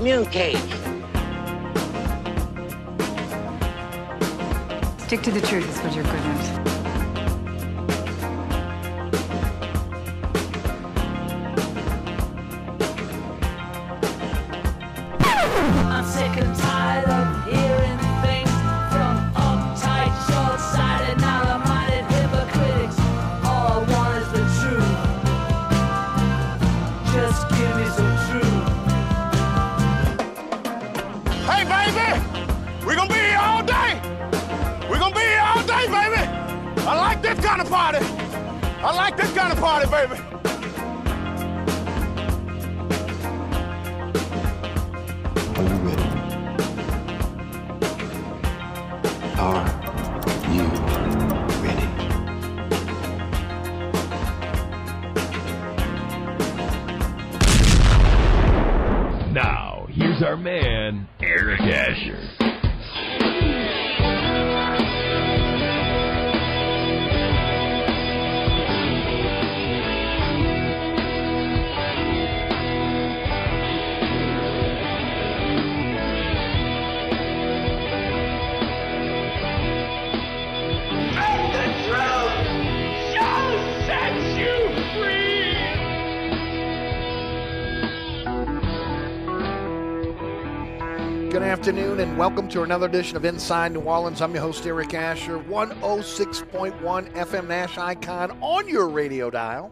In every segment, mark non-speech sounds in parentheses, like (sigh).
communicate. Stick to the truth is what you're good at. Afternoon, and welcome to another edition of Inside New Orleans. I'm your host, Eric Asher, 106.1 FM Nash Icon on your radio dial,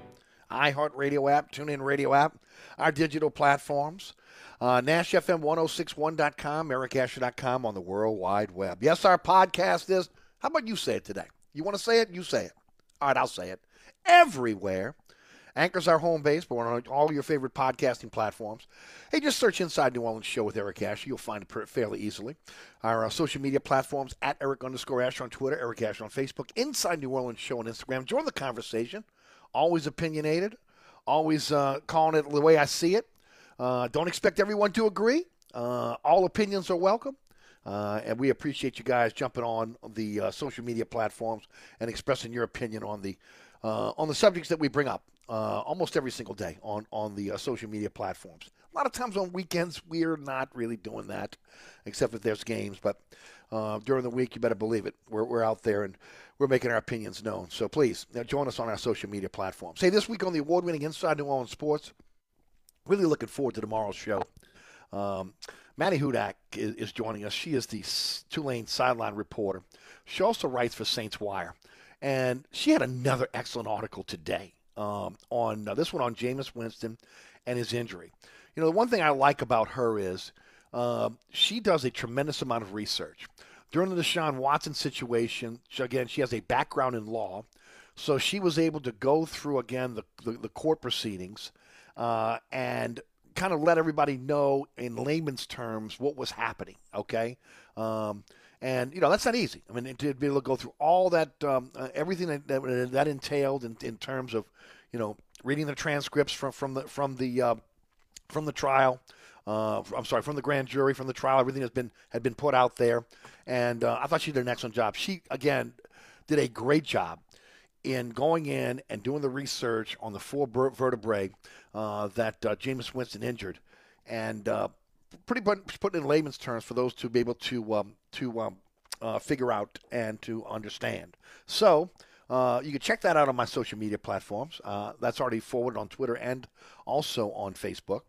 iHeartRadio app, TuneIn Radio app, our digital platforms, uh, NashFM1061.com, EricAsher.com on the World Wide Web. Yes, our podcast is, how about you say it today? You want to say it? You say it. All right, I'll say it. Everywhere Anchor's our home base, but we're on all your favorite podcasting platforms. Hey, just search Inside New Orleans Show with Eric Asher. You'll find it fairly easily. Our uh, social media platforms at Eric underscore Asher on Twitter, Eric Asher on Facebook, Inside New Orleans Show on Instagram. Join the conversation. Always opinionated. Always uh, calling it the way I see it. Uh, don't expect everyone to agree. Uh, all opinions are welcome. Uh, and we appreciate you guys jumping on the uh, social media platforms and expressing your opinion on the uh, on the subjects that we bring up uh, almost every single day on on the uh, social media platforms. A lot of times on weekends we're not really doing that, except if there's games. But uh, during the week, you better believe it, we're we're out there and we're making our opinions known. So please join us on our social media platforms. Hey, this week on the award-winning Inside New Orleans Sports, really looking forward to tomorrow's show. Um, Maddie Hudak is, is, joining us. She is the Tulane sideline reporter. She also writes for Saints Wire. And she had another excellent article today um, on uh, this one on Jameis Winston and his injury. You know, the one thing I like about her is uh, she does a tremendous amount of research. During the Deshaun Watson situation, she, again, she has a background in law. So she was able to go through, again, the, the, the court proceedings uh, and kind of let everybody know in layman's terms what was happening. Okay, um, and you know that's not easy. I mean, to be able to go through all that, um, uh, everything that, that, that entailed in, in, terms of, you know, reading the transcripts from from the from the uh, from the trial. Uh, I'm sorry, from the grand jury, from the trial, everything has been had been put out there, and uh, I thought she did an excellent job. She again did a great job in going in and doing the research on the four vertebrae uh, that uh, Jameis Winston injured, and uh, pretty much put in layman's terms for those to be able to um, to um, uh, figure out and to understand. So. Uh, you can check that out on my social media platforms. Uh, that's already forwarded on Twitter and also on Facebook.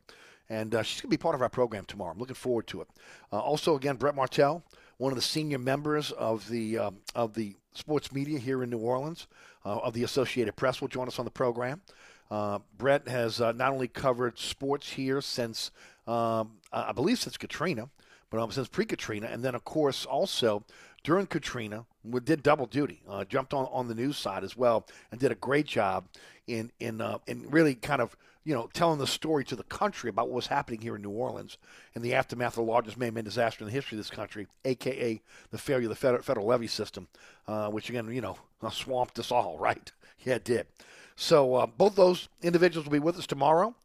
And she's going to be part of our program tomorrow. I'm looking forward to it. also, again, Brett Martell, one of the senior members of the um, of the sports media here in New Orleans uh, of the Associated Press will join us on the program. Uh, Brett has uh, not only covered sports here since, um, I believe, since Katrina, but um, since pre Katrina, and then, of course, also during Katrina, we did double duty, uh, jumped on, on the news side as well, and did a great job in in uh, in really kind of you know telling the story to the country about what was happening here in New Orleans in the aftermath of the largest man-made disaster in the history of this country, aka the failure of the federal, federal levee system, uh, which again you know (laughs) swamped us all, right? Yeah, it did. So uh, both those individuals will be with us tomorrow.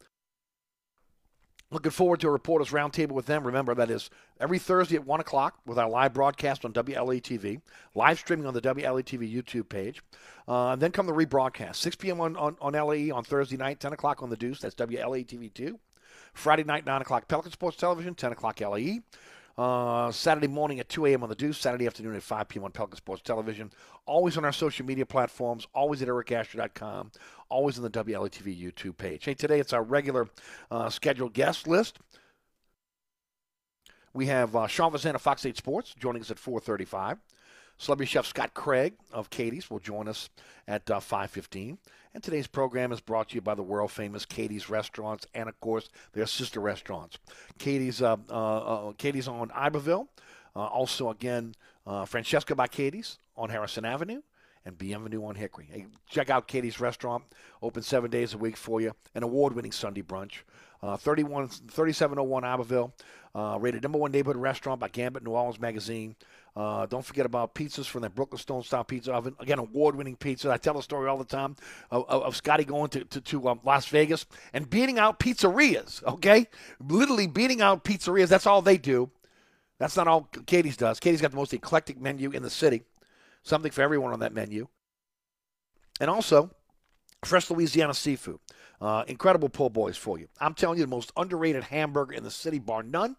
Looking forward to a reporters roundtable with them. Remember, that is every Thursday at 1 o'clock with our live broadcast on WLA TV, live streaming on the WLA TV YouTube page. Uh, and then come the rebroadcast, 6 p.m. on, on, on LAE on Thursday night, 10 o'clock on the Deuce. That's WLA TV 2. Friday night, 9 o'clock, Pelican Sports Television, 10 o'clock LAE. Uh, Saturday morning at 2 a.m. on the Deuce, Saturday afternoon at 5 p.m. on Pelican Sports Television. Always on our social media platforms, always at ericasher.com, always on the WLATV YouTube page. Hey, today it's our regular uh, scheduled guest list. We have uh, Sean Fazende of Fox 8 Sports joining us at 435. Celebrity chef Scott Craig of Katie's will join us at uh, 5:15. And today's program is brought to you by the world famous Katie's Restaurants and, of course, their sister restaurants. Katie's, uh, uh, uh Katie's on Iberville. Uh, also, again, uh, Francesca by Katie's on Harrison Avenue and Bienvenue on Hickory. Hey, check out Katie's Restaurant, open seven days a week for you. An award winning Sunday brunch. Uh, 31, 3701 Iberville, uh, rated number one neighborhood restaurant by Gambit New Orleans Magazine. Uh, don't forget about pizzas from the Brooklyn Stone Style Pizza Oven. Again, award-winning pizza. I tell the story all the time of, of, of Scotty going to, to, to um, Las Vegas and beating out pizzerias, okay? Literally beating out pizzerias. That's all they do. That's not all Katie's does. Katie's got the most eclectic menu in the city. Something for everyone on that menu. And also, fresh Louisiana seafood. Uh, incredible poor boys for you. I'm telling you, the most underrated hamburger in the city, bar none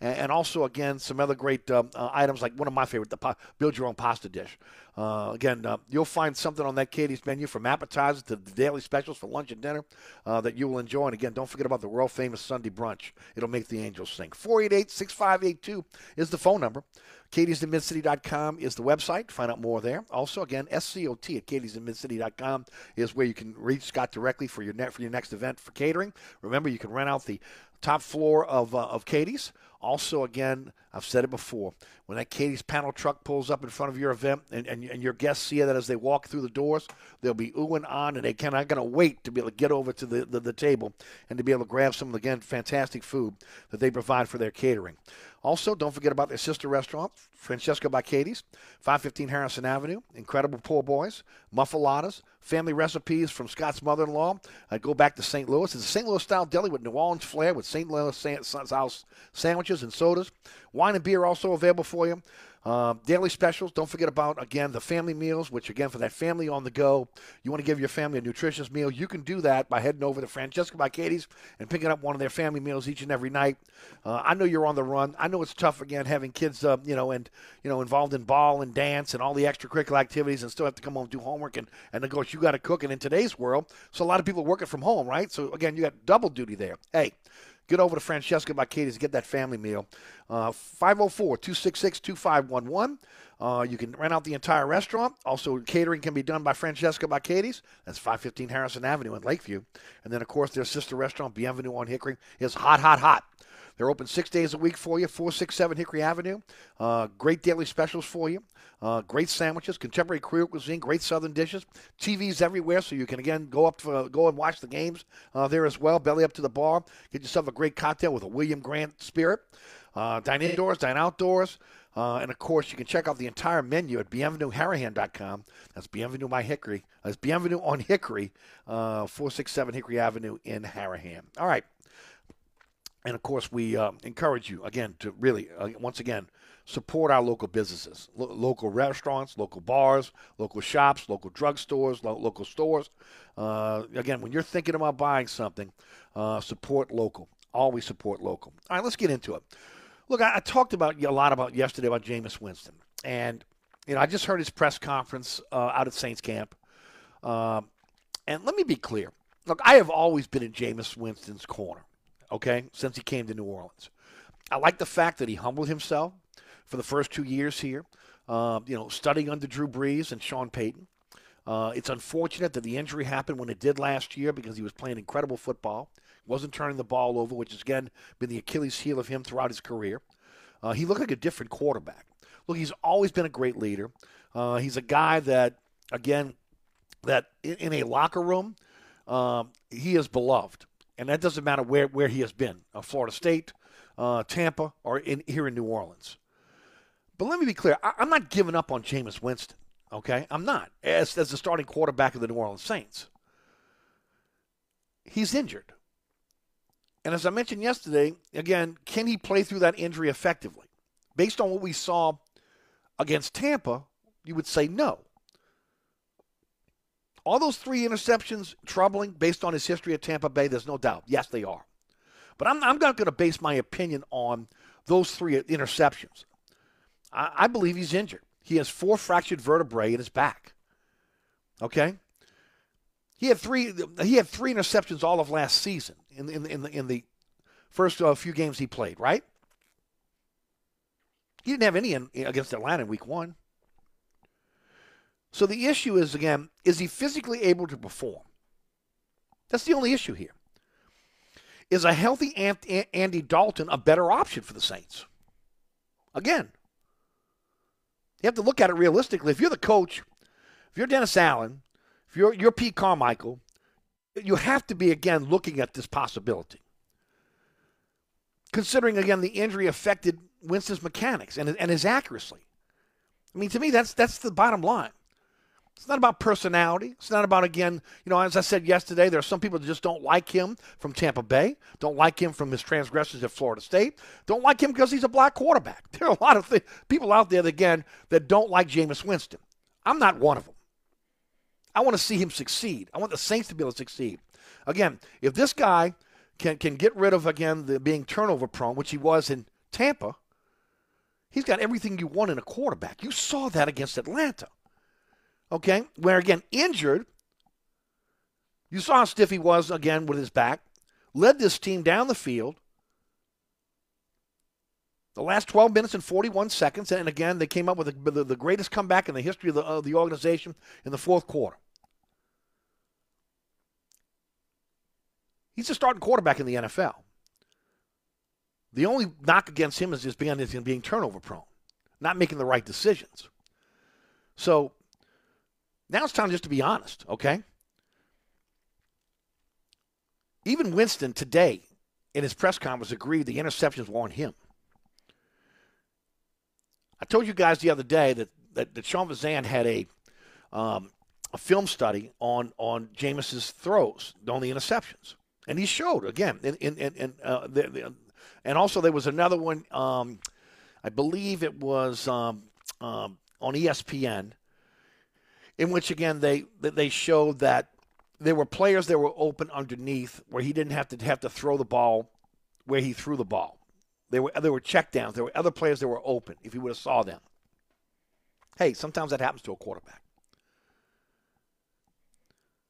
and, also again some other great uh, uh, items like one of my favorite, the pa- build your own pasta dish. Uh, again, uh, you'll find something on that Katie's menu from appetizers to the daily specials for lunch and dinner uh, that you will enjoy. And again, don't forget about the world famous Sunday brunch. It'll make the angels sing. 488 6582 is the phone number. Katie'sInMidCity.com is the website. Find out more there. Also, again, SCOT at Katie'sInMidCity.com is where you can reach Scott directly for your net for your next event for catering. Remember, you can rent out the top floor of uh, of Katie's. Also, again, I've said it before. When that Katie's panel truck pulls up in front of your event and, and, and your guests see that as they walk through the doors, they'll be oohing on and they cannot going to wait to be able to get over to the, the, the, table and to be able to grab some, of the, again, fantastic food that they provide for their catering. Also, don't forget about their sister restaurant, Francesca by Katie's, 515 Harrison Avenue. Incredible poor boys, muffulettas, family recipes from Scott's mother-in-law. I go back to St. Louis. It's a St. Louis style deli with New Orleans flair with St. Louis style sandwiches and sodas. Wine and beer also available for you. Uh, daily specials. Don't forget about, again, the family meals, which, again, for that family on the go, you want to give your family a nutritious meal. You can do that by heading over to Francesca by Katie's and picking up one of their family meals each and every night. Uh, I know you're on the run. I know it's tough, again, having kids, uh, you know, and, you know, involved in ball and dance and all the extracurricular activities and still have to come home and do homework. And, and of course, you got to cook. And in today's world, so a lot of people are working from home, right? So, again, you got double duty there. Hey, get over to Francesca by Katie's and get that family meal. Uh, 504 266 2511. Uh, you can rent out the entire restaurant. Also, catering can be done by Francesca by Katie's. That's 515 Harrison Avenue in Lakeview. And then, of course, their sister restaurant, Bienvenue on Hickory, is hot, hot, hot. They're open six days a week for you, 467 Hickory Avenue. Uh, great daily specials for you. Uh, great sandwiches, contemporary Creole cuisine, great Southern dishes. TVs everywhere, so you can again go up to, go and watch the games uh, there as well. Belly up to the bar, get yourself a great cocktail with a William Grant Spirit. Uh, dine indoors, dine outdoors. Uh, and of course, you can check out the entire menu at bienvenueharahan.com. That's Bienvenue by Hickory. That's Bienvenue on Hickory, uh, 467 Hickory Avenue in Harahan. All right. And of course, we uh, encourage you again to really, uh, once again, support our local businesses, lo- local restaurants, local bars, local shops, local drugstores, lo- local stores. Uh, again, when you're thinking about buying something, uh, support local. Always support local. All right, let's get into it. Look, I, I talked about a lot about yesterday about Jameis Winston, and you know I just heard his press conference uh, out at Saints camp. Um, and let me be clear. Look, I have always been in Jameis Winston's corner. Okay, since he came to New Orleans, I like the fact that he humbled himself for the first two years here. Uh, you know, studying under Drew Brees and Sean Payton. Uh, it's unfortunate that the injury happened when it did last year because he was playing incredible football wasn't turning the ball over, which has again been the Achilles heel of him throughout his career. Uh, he looked like a different quarterback. Look, he's always been a great leader. Uh, he's a guy that, again, that in, in a locker room, um, he is beloved, and that doesn't matter where where he has been, uh, Florida State, uh, Tampa, or in here in New Orleans. But let me be clear: I, am not giving up on Jameis Winston. Okay, I'm not as as the starting quarterback of the New Orleans Saints. He's injured. And as I mentioned yesterday, again, can he play through that injury effectively? Based on what we saw against Tampa, you would say no. All those three interceptions troubling based on his history at Tampa Bay, there's no doubt. Yes, they are. But I'm, I'm not going to base my opinion on those three interceptions. I, I believe he's injured. He has four fractured vertebrae in his back. Okay? He had three. He had three interceptions all of last season in in in the, in the first uh, few games he played. Right? He didn't have any in, against Atlanta in Week One. So the issue is again: is he physically able to perform? That's the only issue here. Is a healthy Andy Dalton a better option for the Saints? Again, you have to look at it realistically. If you're the coach, if you're Dennis Allen, if you're, you're Pete Carmichael, you have to be, again, looking at this possibility. Considering, again, the injury affected Winston's mechanics and, and his accuracy. I mean, to me, that's, that's the bottom line. It's not about personality. It's not about, again, you know, as I said yesterday, there are some people that just don't like him from Tampa Bay, don't like him from his transgressions at Florida State, don't like him because he's a black quarterback. (laughs) There are a lot of th- people out there, again, that don't like Jameis Winston. I'm not one of them. I want to see him succeed. I want the Saints to be able to succeed. Again, if this guy can can get rid of again the being turnover prone, which he was in Tampa, he's got everything you want in a quarterback. You saw that against Atlanta. Okay, where again injured, you saw how stiff he was again with his back. Led this team down the field. The last 12 minutes and 41 seconds, and again, they came up with the, the, greatest comeback in the history of the, of the organization in the fourth quarter. He's a starting quarterback in the NFL. The only knock against him is just being, is being turnover prone, not making the right decisions. So now it's time just to be honest, okay? Even Winston today in his press conference agreed the interceptions were on him. I told you guys the other day that, that, that Sean Fazende had a um, a film study on on Jameis's throws, on the interceptions, and he showed again. In, in, in, in uh, the, the, and also there was another one. Um, I believe it was um, um, on ESPN, in which again they they showed that there were players that were open underneath where he didn't have to have to throw the ball where he threw the ball. There were there were checkdowns. There were other players that were open if he would have saw them. Hey, sometimes that happens to a quarterback.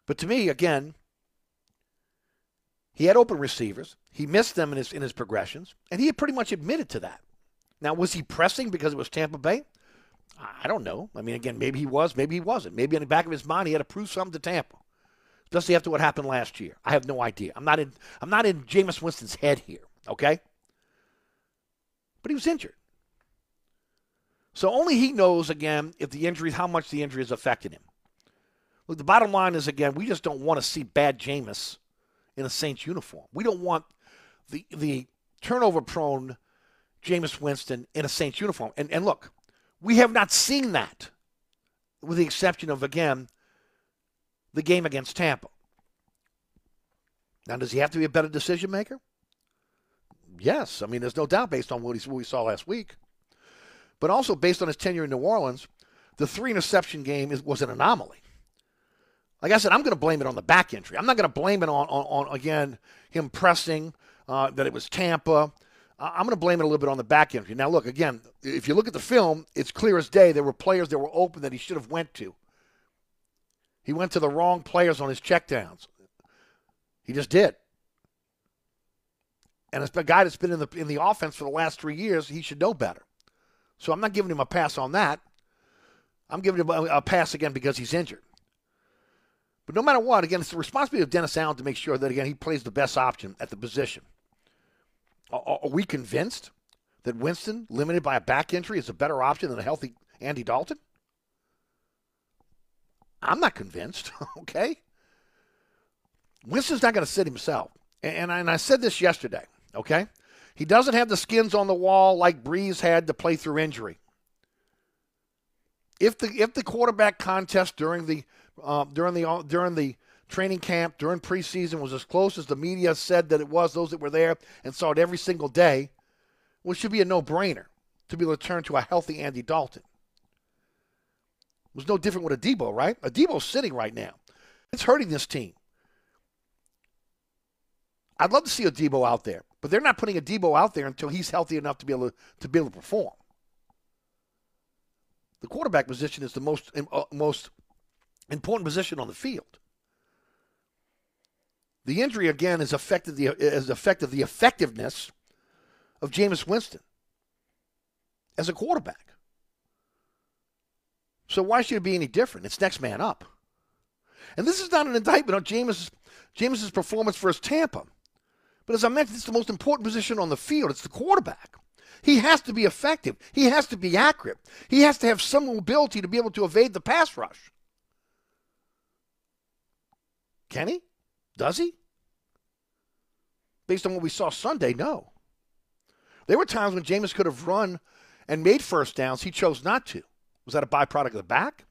But to me, again, he had open receivers. He missed them in his in his progressions, and he had pretty much admitted to that. Now, was he pressing because it was Tampa Bay? I don't know. I mean, again, maybe he was, maybe he wasn't. Maybe in the back of his mind, he had to prove something to Tampa, especially after what happened last year. I have no idea. I'm not in. I'm not in Jameis Winston's head here. Okay, but he was injured. So only he knows again if the injury, how much the injury has affected him. Look, the bottom line is again, we just don't want to see bad Jameis in a Saints uniform. We don't want the the turnover prone Jameis Winston in a Saints uniform. And and look, we have not seen that, with the exception of again the game against Tampa. Now, does he have to be a better decision maker? Yes. I mean, there's no doubt based on what, he, what we saw last week. But also based on his tenure in New Orleans, the three interception game is, was an anomaly. Like I said, I'm going to blame it on the back injury. I'm not going to blame it on, on, on again, him pressing, uh, that it was Tampa. I'm going to blame it a little bit on the back end. Now, look, again, if you look at the film, it's clear as day there were players that were open that he should have went to. He went to the wrong players on his checkdowns. He just did. And as a guy that's been in the in the offense for the last three years, he should know better. So I'm not giving him a pass on that. I'm giving him a, a pass again because he's injured. But no matter what, again, it's the responsibility of Dennis Allen to make sure that, again, he plays the best option at the position. Are, we convinced that Winston, limited by a back injury, is a better option than a healthy Andy Dalton? I'm not convinced, (laughs) okay? Winston's not going to sit himself. And I, and I said this yesterday, okay? He doesn't have the skins on the wall like Brees had to play through injury. If the if the quarterback contest during the uh, during the during the training camp during preseason was as close as the media said that it was. Those that were there and saw it every single day, which should be a no-brainer to be able to turn to a healthy Andy Dalton. It was no different with Adebo, right? Adebo's sitting right now. It's hurting this team. I'd love to see Adebo out there, but they're not putting Adebo out there until he's healthy enough to be able to, to be able to perform. The quarterback position is the most uh, most important position on the field. The injury again has affected the has affected the effectiveness of Jameis Winston as a quarterback. So why should it be any different? It's next man up. And this is not an indictment on Jameis Jameis's performance versus Tampa. But as I mentioned, it's the most important position on the field. It's the quarterback. He has to be effective. He has to be accurate. He has to have some ability to be able to evade the pass rush. Can he? Does he? Based on what we saw Sunday, no. There were times when Jameis could have run and made first downs. He chose not to. Was that a byproduct of the back?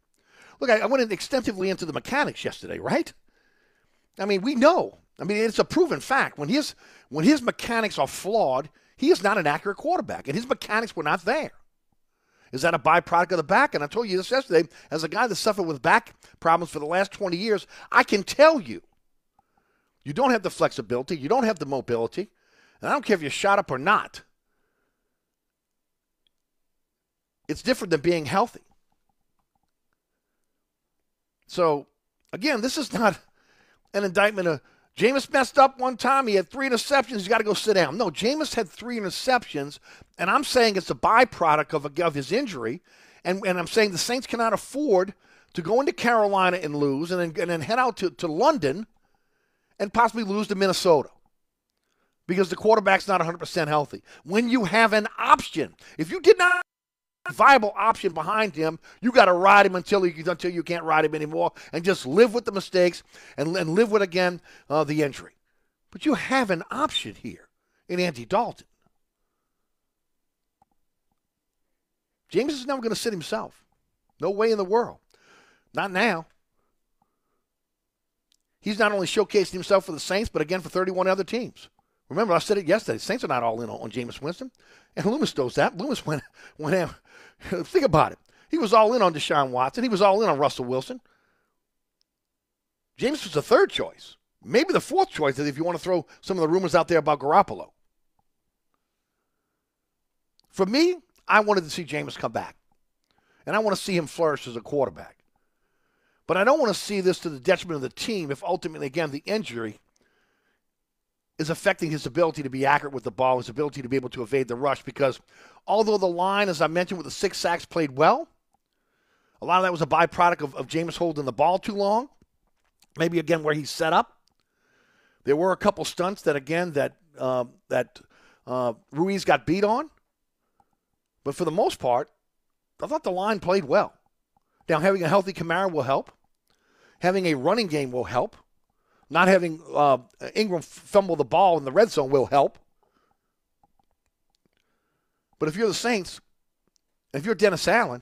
Look, I, I went extensively into the mechanics yesterday, right? I mean, we know. I mean, it's a proven fact. When his when his mechanics are flawed, he is not an accurate quarterback, and his mechanics were not there. Is that a byproduct of the back? And I told you this yesterday, as a guy that suffered with back problems for the last 20 years, I can tell you, you don't have the flexibility, you don't have the mobility, and I don't care if you're shot up or not. It's different than being healthy. So, again, this is not an indictment of Jameis messed up one time. He had three interceptions. He's got to go sit down. No, Jameis had three interceptions, and I'm saying it's a byproduct of, a, of his injury. And, and I'm saying the Saints cannot afford to go into Carolina and lose and then, and then head out to, to London and possibly lose to Minnesota because the quarterback's not 100% healthy. When you have an option, if you did not viable option behind him. You got to ride him until you until you can't ride him anymore, and just live with the mistakes and, and live with again uh, the injury. But you have an option here in Andy Dalton. Jameis is never going to sit himself. No way in the world. Not now. He's not only showcasing himself for the Saints, but again for 31 other teams. Remember, I said it yesterday. Saints are not all in on, on Jameis Winston. And Loomis knows that. Loomis (laughs) went, went out. Think about it. He was all in on Deshaun Watson. He was all in on Russell Wilson. Jameis was the third choice. Maybe the fourth choice if you want to throw some of the rumors out there about Garoppolo. For me, I wanted to see Jameis come back. And I want to see him flourish as a quarterback. But I don't want to see this to the detriment of the team if ultimately, again, the injury is affecting his ability to be accurate with the ball, his ability to be able to evade the rush. Because although the line, as I mentioned, with the six sacks played well, a lot of that was a byproduct of, of Jameis holding the ball too long. Maybe again where he's set up. There were a couple stunts that again that uh, that uh, Ruiz got beat on, but for the most part, I thought the line played well. Now having a healthy Kamara will help. Having a running game will help. Not having uh, Ingram fumble the ball in the red zone will help. But if you're the Saints, if you're Dennis Allen,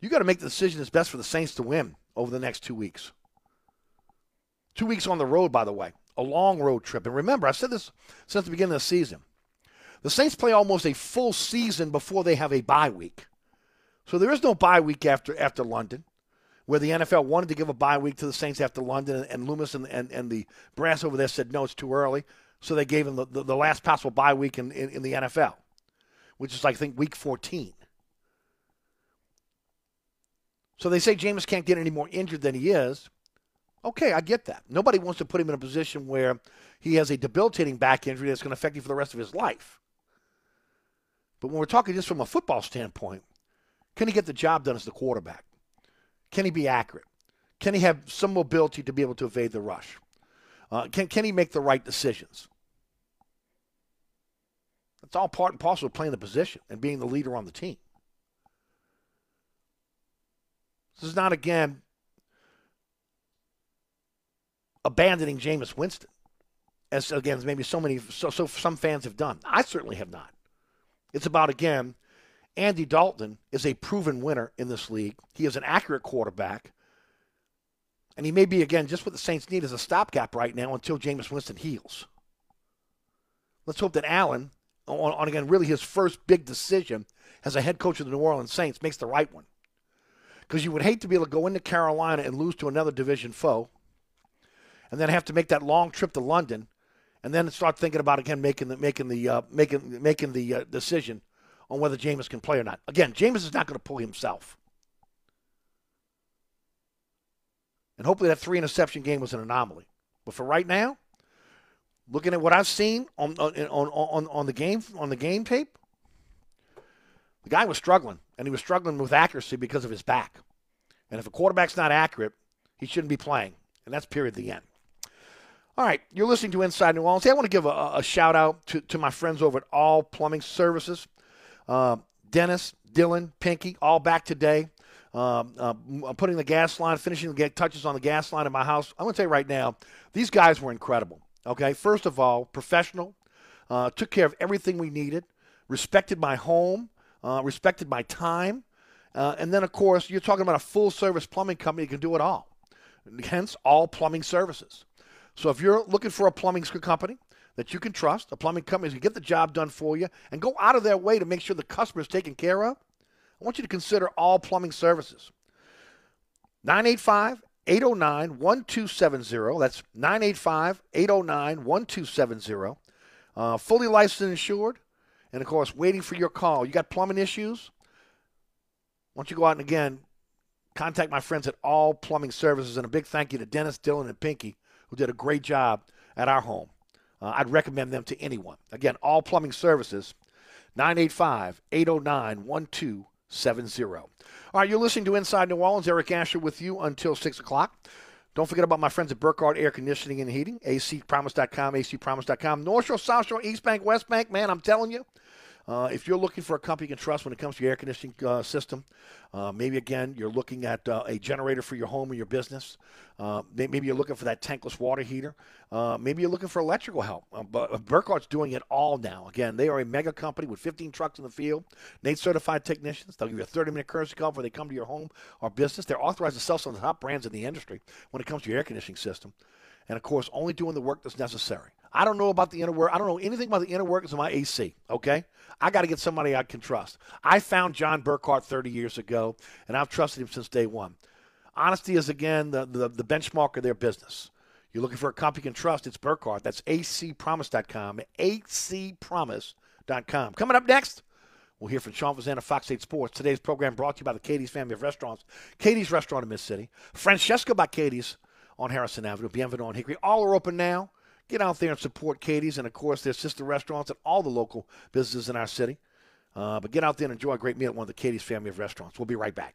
you got to make the decision that's best for the Saints to win over the next two weeks. Two weeks on the road, by the way, a long road trip. And remember, I've said this since the beginning of the season. The Saints play almost a full season before they have a bye week. So there is no bye week after after London, where the NFL wanted to give a bye week to the Saints after London, and, and Loomis and, and, and the brass over there said, no, it's too early. So they gave them the, the, the last possible bye week in, in, in the NFL, which is, I think, week 14. So they say Jameis can't get any more injured than he is. Okay, I get that. Nobody wants to put him in a position where he has a debilitating back injury that's going to affect him for the rest of his life. But when we're talking just from a football standpoint, can he get the job done as the quarterback? Can he be accurate? Can he have some mobility to be able to evade the rush? Uh, can, can he make the right decisions? That's all part and parcel of playing the position and being the leader on the team. This is not, again, abandoning Jameis Winston, as, again, maybe so many, so, so some fans have done. I certainly have not. It's about, again, Andy Dalton is a proven winner in this league. He is an accurate quarterback. And he may be, again, just what the Saints need is a stopgap right now until Jameis Winston heals. Let's hope that Allen, on, on, again, really his first big decision as a head coach of the New Orleans Saints, makes the right one. Because you would hate to be able to go into Carolina and lose to another division foe, and then have to make that long trip to London, and then start thinking about again making the making the uh, making making the uh, decision on whether Jameis can play or not. Again, Jameis is not going to pull himself. And hopefully that three interception game was an anomaly. But for right now, looking at what I've seen uh, on on, on, on the game on the game tape, the guy was struggling, and he was struggling with accuracy because of his back. And if a quarterback's not accurate, he shouldn't be playing. And that's period the end. All right, you're listening to Inside New Orleans. Hey, I want to give a, a shout out to, to my friends over at All Plumbing Services. Uh, Dennis, Dylan, Pinky, all back today. Um, uh, putting the gas line, finishing the touches on the gas line in my house. I'm going to tell you right now, these guys were incredible. Okay, first of all, professional, uh, took care of everything we needed, respected my home, uh, respected my time, uh, and then of course you're talking about a full service plumbing company that can do it all. Hence, all plumbing services. So if you're looking for a plumbing company, that you can trust, a plumbing company can get the job done for you and go out of their way to make sure the customer is taken care of, I want you to consider all plumbing services. 985 809 1270. That's 985 809 1270. Uh, fully licensed and insured. And of course, waiting for your call. You got plumbing issues? Why don't you go out and again contact my friends at All Plumbing Services? And a big thank you to Dennis, Dylan, and Pinky, who did a great job at our home. Uh, I'd recommend them to anyone. Again, all plumbing services, 985 809 1270. All right, you're listening to Inside New Orleans. Eric Asher with you until 6 o'clock. Don't forget about my friends at Burkhardt Air Conditioning and Heating, acpromise.com, acpromise.com. North Shore, South Shore, East Bank, West Bank. Man, I'm telling you, Uh, if you're looking for a company you can trust when it comes to your air conditioning uh, system, uh, maybe again you're looking at uh, a generator for your home or your business. Uh, maybe you're looking for that tankless water heater. Uh, maybe you're looking for electrical help. but Burkhardt's doing it all now. Again, they are a mega company with 15 trucks in the field, NATE certified technicians. They'll give you a 30 minute courtesy call before they come to your home or business. They're authorized to sell some of the top brands in the industry when it comes to your air conditioning system. And of course, only doing the work that's necessary. I don't know about the inner work. I don't know anything about the inner workings of my AC. Okay, I got to get somebody I can trust. I found John Burkhardt 30 years ago, and I've trusted him since day one. Honesty is again the, the, the benchmark of their business. You're looking for a company you can trust. It's Burkhardt. That's acpromise.com. acpromise.com. Coming up next, we'll hear from Sean Fazende of Fox 8 Sports. Today's program brought to you by the Katie's family of restaurants. Katie's Restaurant in Mid-City. Francesca by Katie's on Harrison Avenue. Bienvenue on Hickory. All are open now. Get out there and support Katie's and, of course, their sister restaurants and all the local businesses in our city. Uh, but get out there and enjoy a great meal at one of the Katie's family of restaurants. We'll be right back.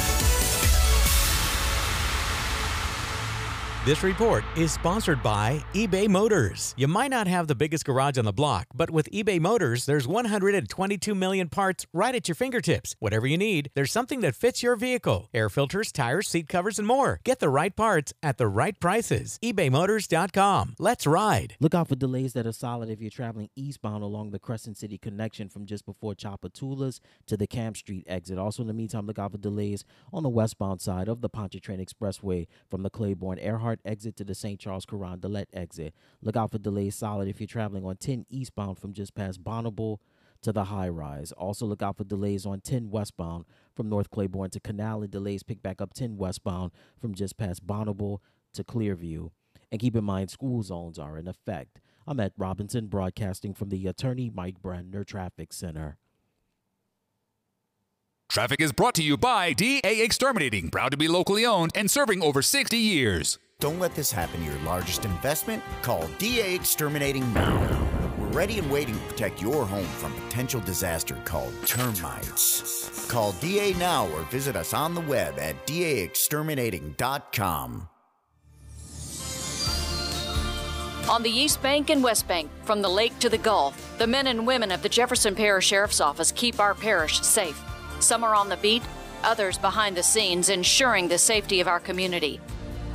This report is sponsored by eBay Motors. You might not have the biggest garage on the block, but with eBay Motors, there's 122 million parts right at your fingertips. Whatever you need, there's something that fits your vehicle air filters, tires, seat covers, and more. Get the right parts at the right prices. ebaymotors.com. Let's ride. Look out for delays that are solid if you're traveling eastbound along the Crescent City connection from just before Tchoupitoulas to the Camp Street exit. Also, in the meantime, look out for delays on the westbound side of the Pontchartrain Expressway from the Claiborne Earhart exit to the St. Charles Carondelet exit. Look out for delays solid if you're traveling on 10 eastbound from just past Bonnabel to the high rise. Also, look out for delays on 10 westbound from North Claiborne to Canal and delays pick back up 10 westbound from just past Bonnabel to Clearview. And keep in mind, school zones are in effect. I'm at Robinson, broadcasting from the Attorney Mike Brandner Traffic Center. Traffic is brought to you by DA Exterminating, proud to be locally owned and serving over 60 years. Don't let this happen to your largest investment. Call DA Exterminating now. We're ready and waiting to protect your home from potential disaster called termites. Call DA now or visit us on the web at daexterminating.com. On the East Bank and West Bank, from the lake to the Gulf, the men and women of the Jefferson Parish Sheriff's Office keep our parish safe. Some are on the beat, others behind the scenes, ensuring the safety of our community.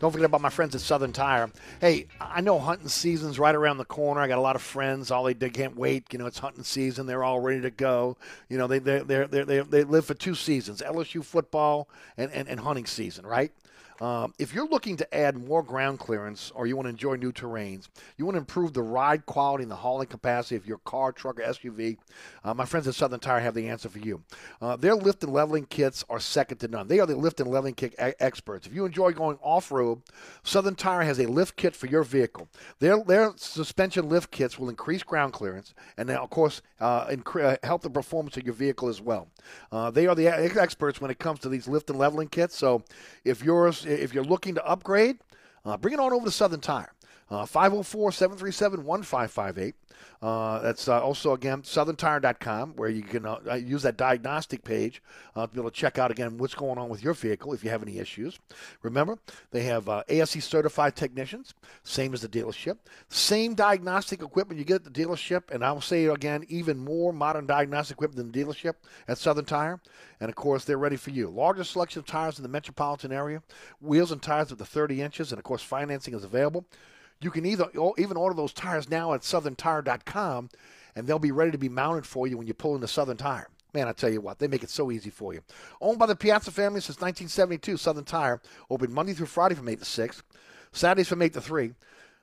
Don't forget about my friends at Southern Tire. Hey, I know hunting season's right around the corner. I got a lot of friends. All they, they can't wait. You know, it's hunting season. They're all ready to go. You know, they they they they they live for two seasons: LSU football and, and, and hunting season, right? Um, if you're looking to add more ground clearance or you want to enjoy new terrains, you want to improve the ride quality and the hauling capacity of your car, truck, or SUV, uh, my friends at Southern Tire have the answer for you. Uh, their lift and leveling kits are second to none. They are the lift and leveling kit experts. If you enjoy going off road, Southern Tire has a lift kit for your vehicle. Their, their suspension lift kits will increase ground clearance and, then, of course, uh, incre- uh, help the performance of your vehicle as well. Uh, they are the experts when it comes to these lift and leveling kits. So if yours if you're looking to upgrade, uh, bring it on over to Southern Tire. Uh, 504 737 1558. Uh, that's uh, also, again, southerntire.com, where you can uh, use that diagnostic page uh, to be able to check out, again, what's going on with your vehicle if you have any issues. Remember, they have uh, ASE certified technicians, same as the dealership. Same diagnostic equipment you get at the dealership, and I will say again, even more modern diagnostic equipment than the dealership at Southern Tire. And of course, they're ready for you. Largest selection of tires in the metropolitan area, wheels and tires up to 30 inches, and of course, financing is available. You can either even order those tires now at southerntire.com, and they'll be ready to be mounted for you when you pull in into Southern Tire. Man, I tell you what, they make it so easy for you. Owned by the Piazza family since 1972, Southern Tire open Monday through Friday from 8 to 6, Saturdays from 8 to 3.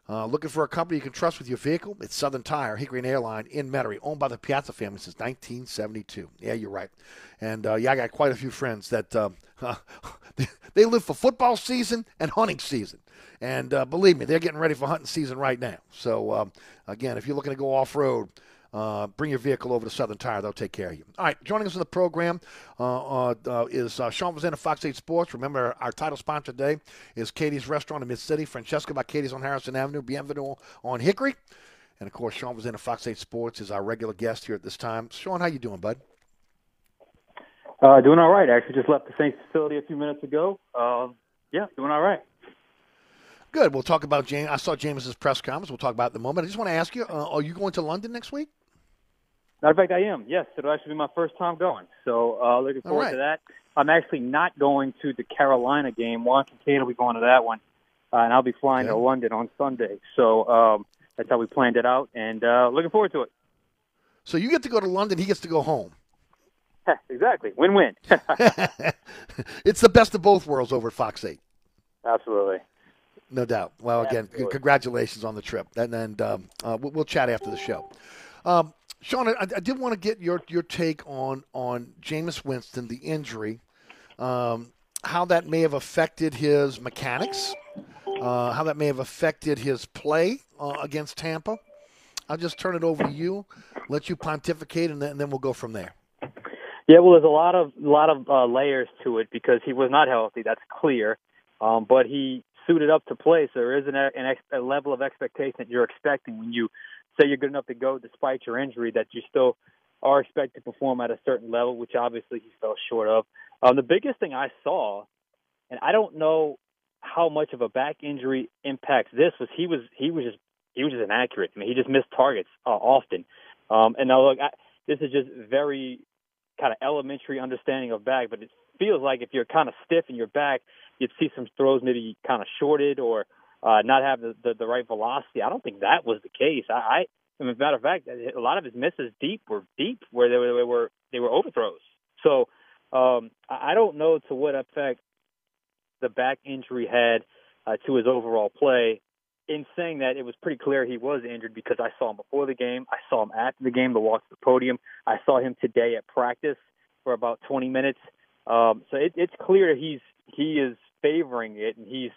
Uh, looking for a company you can trust with your vehicle? It's Southern Tire, Hickory and Airline in Metairie, owned by the Piazza family since 1972. Yeah, you're right. And uh, yeah, I got quite a few friends that uh, (laughs) they live for football season and hunting season. And uh, believe me, they're getting ready for hunting season right now. So, um, again, if you're looking to go off road, uh, bring your vehicle over to Southern Tire. They'll take care of you. All right, joining us in the program uh, uh, uh is uh, Sean Fazende, Fox 8 Sports. Remember, our title sponsor today is Katie's Restaurant in Mid City, Francesca by Katie's on Harrison Avenue, Bienvenue on Hickory. And, of course, Sean Fazende, Fox 8 Sports is our regular guest here at this time. Sean, how you doing, bud? Uh, doing all right. Actually, just left the Saints facility a few minutes ago. yeah, doing all right. Good. We'll talk about Jameis. I saw Jameis's press conference. We'll talk about it in a moment. I just want to ask you: uh, Are you going to London next week? Matter of fact, I am. Yes, it'll actually be my first time going. So uh, looking forward right. to that. I'm actually not going to the Carolina game. Juan Kincaid will be going to that one, uh, and I'll be flying to London on Sunday. So um, that's how we planned it out, and uh, looking forward to it. So you get to go to London. He gets to go home. (laughs) exactly. Win-win. (laughs) (laughs) it's the best of both worlds over at Fox 8. Absolutely. No doubt. Well, again, c- congratulations on the trip, and then um, uh, we'll, we'll, chat after the show. Um, Sean, I, I, did want to get your your take on on Jameis Winston, the injury, um, how that may have affected his mechanics, uh, how that may have affected his play uh, against Tampa. I'll just turn it over to you, let you pontificate, and then, and then we'll go from there. Yeah, well, there's a lot of lot of uh, layers to it because he was not healthy. That's clear. Um, but he suited up to play. So there is an, an ex, a level of expectation that you're expecting when you say you're good enough to go despite your injury that you still are expected to perform at a certain level, which obviously he fell short of. Um, the biggest thing I saw, and I don't know how much of a back injury impacts this, was he was he was just he was just inaccurate. I mean, he just missed targets uh, often. Um, and now look, I, this is just very kind of elementary understanding of back, but it feels like if you're kind of stiff in your back, you'd see some throws maybe kind of shorted or uh, not have the, the, the right velocity. I don't think that was the case. I, I as a matter of fact, a lot of his misses deep were deep where they were they were, they were overthrows. So um, I don't know to what effect the back injury had uh, to his overall play. In saying that, it was pretty clear he was injured because I saw him before the game, I saw him after the game to walk to the podium, I saw him today at practice for about 20 minutes. Um, so it, it's clear he's he is favoring it, and he's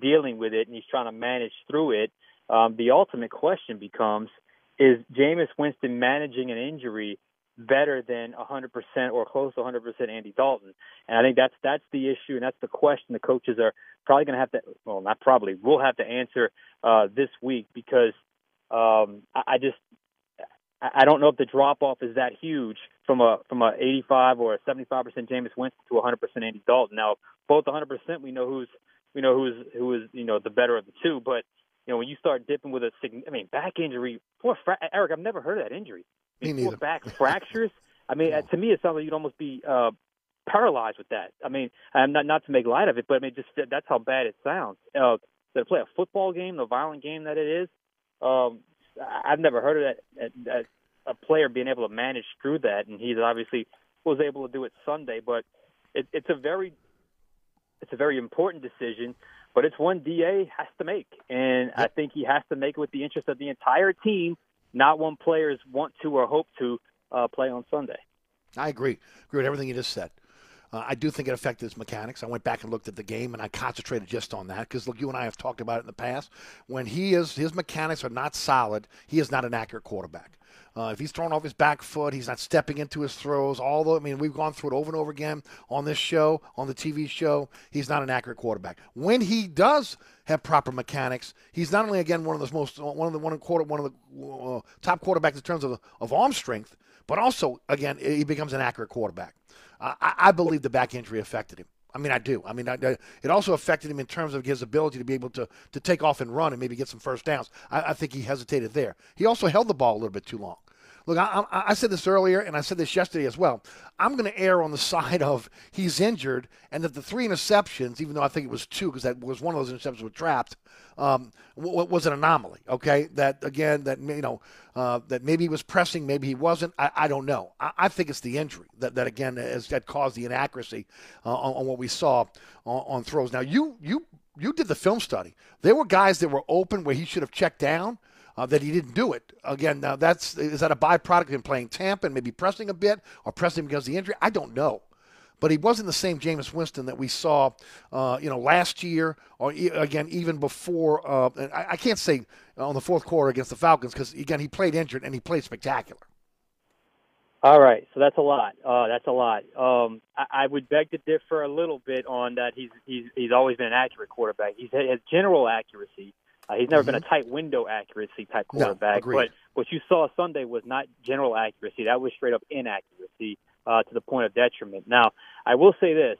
dealing with it and he's trying to manage through it. Um, the ultimate question becomes: Is Jameis Winston managing an injury better than 100% or close to 100% Andy Dalton? And I think that's that's the issue and that's the question the coaches are probably going to have to well not probably will have to answer uh, this week because um, I, I just I don't know if the drop off is that huge from a from a 85 or a 75 percent Jameis Winston to 100 percent Andy Dalton. Now both 100 percent we know who's we know who's who is you know the better of the two, but you know when you start dipping with a I mean back injury, fra- Eric, I've never heard of that injury. I mean, Me back fractures. I mean, to me, it sounds like you'd almost be uh, paralyzed with that. I mean, I'm not not to make light of it, but I mean, just that's how bad it sounds. Uh, to play a football game, the violent game that it is, um, I've never heard of that, that, that a player being able to manage through that, and he's obviously was able to do it Sunday. But it, it's a very it's a very important decision, but it's one Da has to make, and I think he has to make it with the interest of the entire team, not one players want to or hope to uh, play on Sunday. I agree. Agree with everything you just said. Uh, I do think it affected his mechanics. I went back and looked at the game, and I concentrated just on that because look, you and I have talked about it in the past. When he is his mechanics are not solid, he is not an accurate quarterback. Uh, if he's throwing off his back foot, he's not stepping into his throws. Although, I mean, we've gone through it over and over again on this show, on the TV show. He's not an accurate quarterback. When he does have proper mechanics, he's not only again one of the most one of the one quarter one of the uh, top quarterbacks in terms of of arm strength, but also again he becomes an accurate quarterback. I, I believe the back injury affected him. I mean, I do. I mean, I, I, it also affected him in terms of his ability to be able to, to take off and run and maybe get some first downs. I, I think he hesitated there. He also held the ball a little bit too long. Look, I, I, said this earlier, and I said this yesterday as well. I'm going to err on the (laughs) side of he's injured, and that the three interceptions, even though I think it was two because that was one of those interceptions was trapped, um, was an anomaly. Okay, that again, that you know, uh, that maybe he was pressing, maybe he wasn't. I, I don't know. I, I, think it's the injury that, that again has that caused the inaccuracy uh, on, on, what we saw on, on throws. Now you you you did the film study. There were guys that were open where he should have checked down uh, that he didn't do it. Again, now that's is that a byproduct of him playing Tampa and maybe pressing a bit or pressing because of the injury? I don't know. But he wasn't the same Jameis Winston that we saw, uh, you know, last year or e- again even before. Uh, I-, I can't say on the fourth quarter against the Falcons because again he played injured and he played spectacular. All right, so that's a lot. Uh, that's a lot. Um, I, I would beg to differ a little bit on that. He's he's he's always been an accurate quarterback. He's has general accuracy. Uh, he's never mm-hmm. been a tight window accuracy type quarterback. No, but what you saw Sunday was not general accuracy. That was straight up inaccuracy uh, to the point of detriment. Now, I will say this: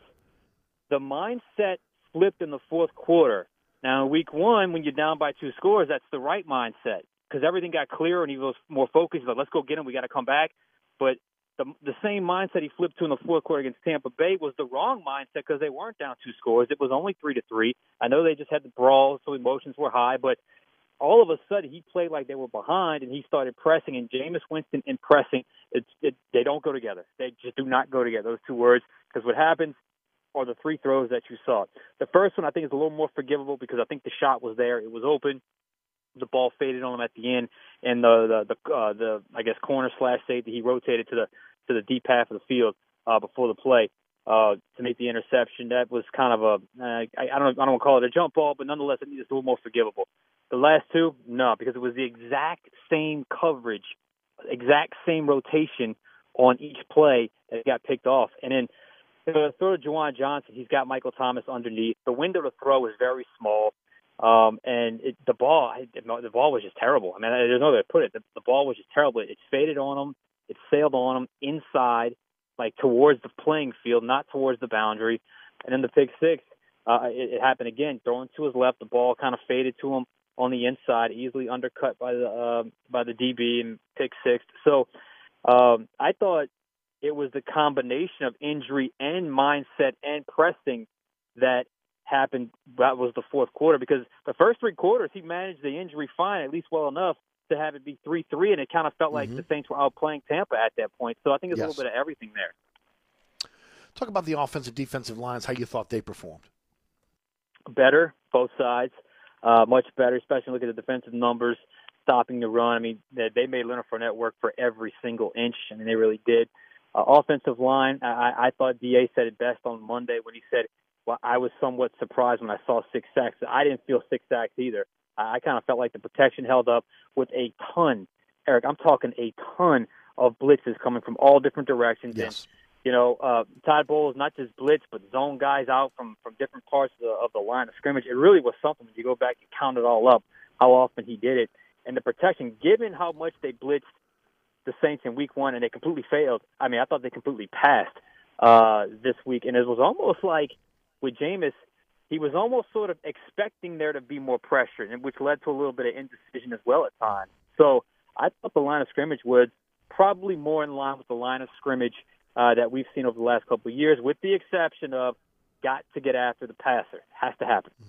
the mindset flipped in the fourth quarter. Now, in week one, when you're down by two scores, that's the right mindset because everything got clearer and he was more focused. He's like, let's go get him. We got to come back. But the the same mindset he flipped to in the fourth quarter against Tampa Bay was the wrong mindset because they weren't down two scores. It was only three to three. I know they just had the brawl, so emotions were high, but all of a sudden he played like they were behind and he started pressing. And Jameis Winston and pressing, it's it, they don't go together. They just do not go together. Those two words, because what happens are the three throws that you saw. The first one I think is a little more forgivable because I think the shot was there. It was open the ball faded on him at the end, and the the the, uh, the I guess corner slash safety he rotated to the to the deep half of the field uh, before the play uh, to make the interception. That was kind of a uh, I, I don't I don't want to call it a jump ball, but nonetheless it it's a little more forgivable. The last two, no, because it was the exact same coverage, exact same rotation on each play that got picked off, and then. The throw to Juwan Johnson, he's got Michael Thomas underneath. The window to throw is very small. Um, and it, the ball, the ball was just terrible. I mean, there's no way to put it. The, the ball was just terrible. It it faded on him. It sailed on him inside, like towards the playing field, not towards the boundary. And then the pick six, uh, it, it happened again. Throwing to his left, the ball kind of faded to him on the inside, easily undercut by the uh, by the DB and pick six. So um, I thought it was the combination of injury and mindset and pressing that happened that was the fourth quarter because the first three quarters he managed the injury fine at least well enough to have it be three three and it kind of felt like mm-hmm. the Saints were outplaying Tampa at that point. So I think it's yes. a little bit of everything there. Talk about the offensive defensive lines, how you thought they performed. Better, both sides. Uh, much better, especially look at the defensive numbers, stopping the run. I mean, they, they made Leonard Fournette work for every single inch. I mean, they really did. Uh, offensive line, I, I thought Da said it best on Monday when he said well, I was somewhat surprised when I saw six sacks. I didn't feel six sacks either. I, I kind of felt like the protection held up with a ton. Eric, I'm talking a ton of blitzes coming from all different directions. Yes. And, you know, uh, Todd Bowles not just blitz, but zone guys out from from different parts of the, of the line of scrimmage. It really was something when you go back and count it all up, how often he did it, and the protection. Given how much they blitzed the Saints in Week One, and they completely failed. I mean, I thought they completely passed uh, this week, and it was almost like with Jameis, he was almost sort of expecting there to be more pressure, which led to a little bit of indecision as well at times. So I thought the line of scrimmage was probably more in line with the line of scrimmage uh, that we've seen over the last couple of years, with the exception of got to get after the passer. Has to happen. I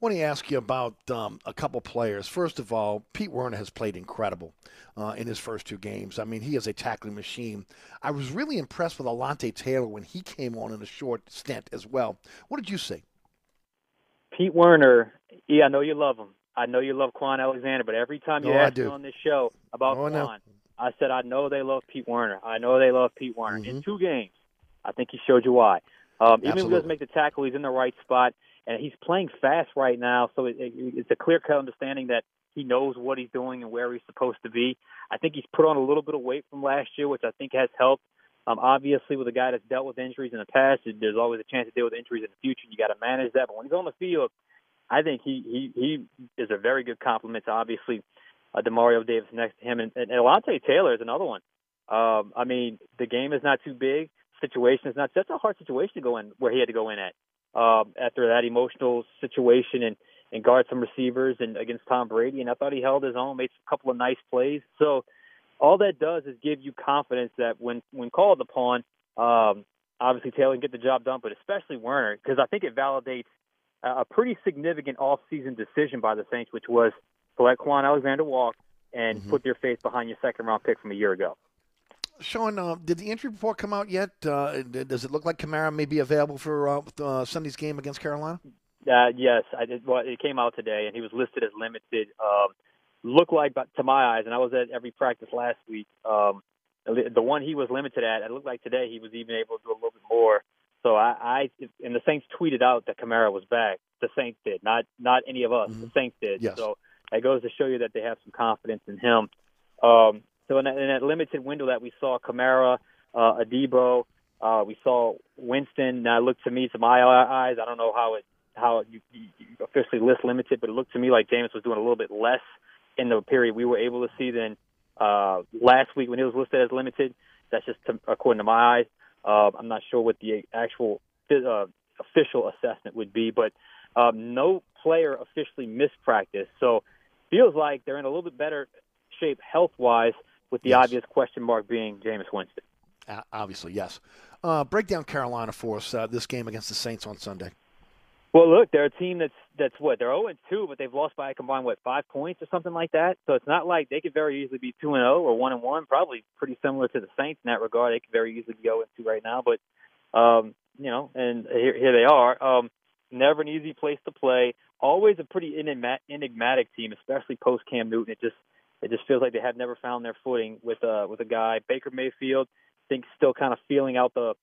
want to ask you about um, a couple players. First of all, Pete Werner has played incredible uh, in his first two games. I mean, he is a tackling machine. I was really impressed with Alontae Taylor when he came on in a short stint as well. What did you see? Pete Werner, yeah, I know you love him. I know you love Kwon Alexander, but every time you ask me on this show about Oh, I know. Kwon, I said I know they love Pete Werner. I know they love Pete Werner. Mm-hmm. In two games, I think he showed you why. Um, even if he doesn't make the tackle, he's in the right spot, and he's playing fast right now. So it, it, it's a clear cut understanding that he knows what he's doing and where he's supposed to be. I think he's put on a little bit of weight from last year, which I think has helped. Um, obviously, with a guy that's dealt with injuries in the past, there's always a chance to deal with injuries in the future. You got to manage that. But when he's on the field, I think he he he is a very good compliment to obviously uh, Demario Davis next to him, and, and Alontae Taylor is another one. Um, I mean, the game is not too big. Situation is not such a hard situation to go in where he had to go in at um, after that emotional situation and and guard some receivers and against Tom Brady. And I thought he held his own, made a couple of nice plays. So all that does is give you confidence that when when called upon, um, obviously Taylor can get the job done, but especially Werner because I think it validates a pretty significant off-season decision by the Saints, which was to let Kwon Alexander walk and put their faith behind your second-round pick from a year ago. Sean, uh, did the injury report come out yet? Uh, does it look like Kamara may be available for uh, uh, Sunday's game against Carolina? Uh, yes, I did. Well, it came out today, and he was listed as limited. Um, looked like, but to my eyes, and I was at every practice last week. Um, the one he was limited at, it looked like today he was even able to do a little bit more. So I, I and the Saints tweeted out that Kamara was back. The Saints did, not not any of us. The Saints did. Yes. So that goes to show you that they have some confidence in him. Um, so in that, in that limited window that we saw Kamara, uh, Adebo, uh, we saw Winston. Now it looked to me, to my eyes, I don't know how it how you, you officially list limited, but it looked to me like Jameis was doing a little bit less in the period we were able to see than uh, last week when he was listed as limited. That's just to, according to my eyes. Uh, I'm not sure what the actual uh, official assessment would be, but um, no player officially missed practice. So feels like they're in a little bit better shape health wise, with the obvious question mark being Jameis Winston. Uh, obviously, yes. Uh, break down Carolina for us uh, this game against the Saints on Sunday. Well, look, they're a team that's that's what they're 0 2, but they've lost by a combined what five points or something like that. So it's not like they could very easily be two and 0 or one and one. Probably pretty similar to the Saints in that regard. They could very easily go into right now, but um, you know, and here, here they are. Um, never an easy place to play. Always a pretty enigmatic team, especially post Cam Newton. It just it just feels like they have never found their footing with uh with a guy Baker Mayfield. I think still kind of feeling out the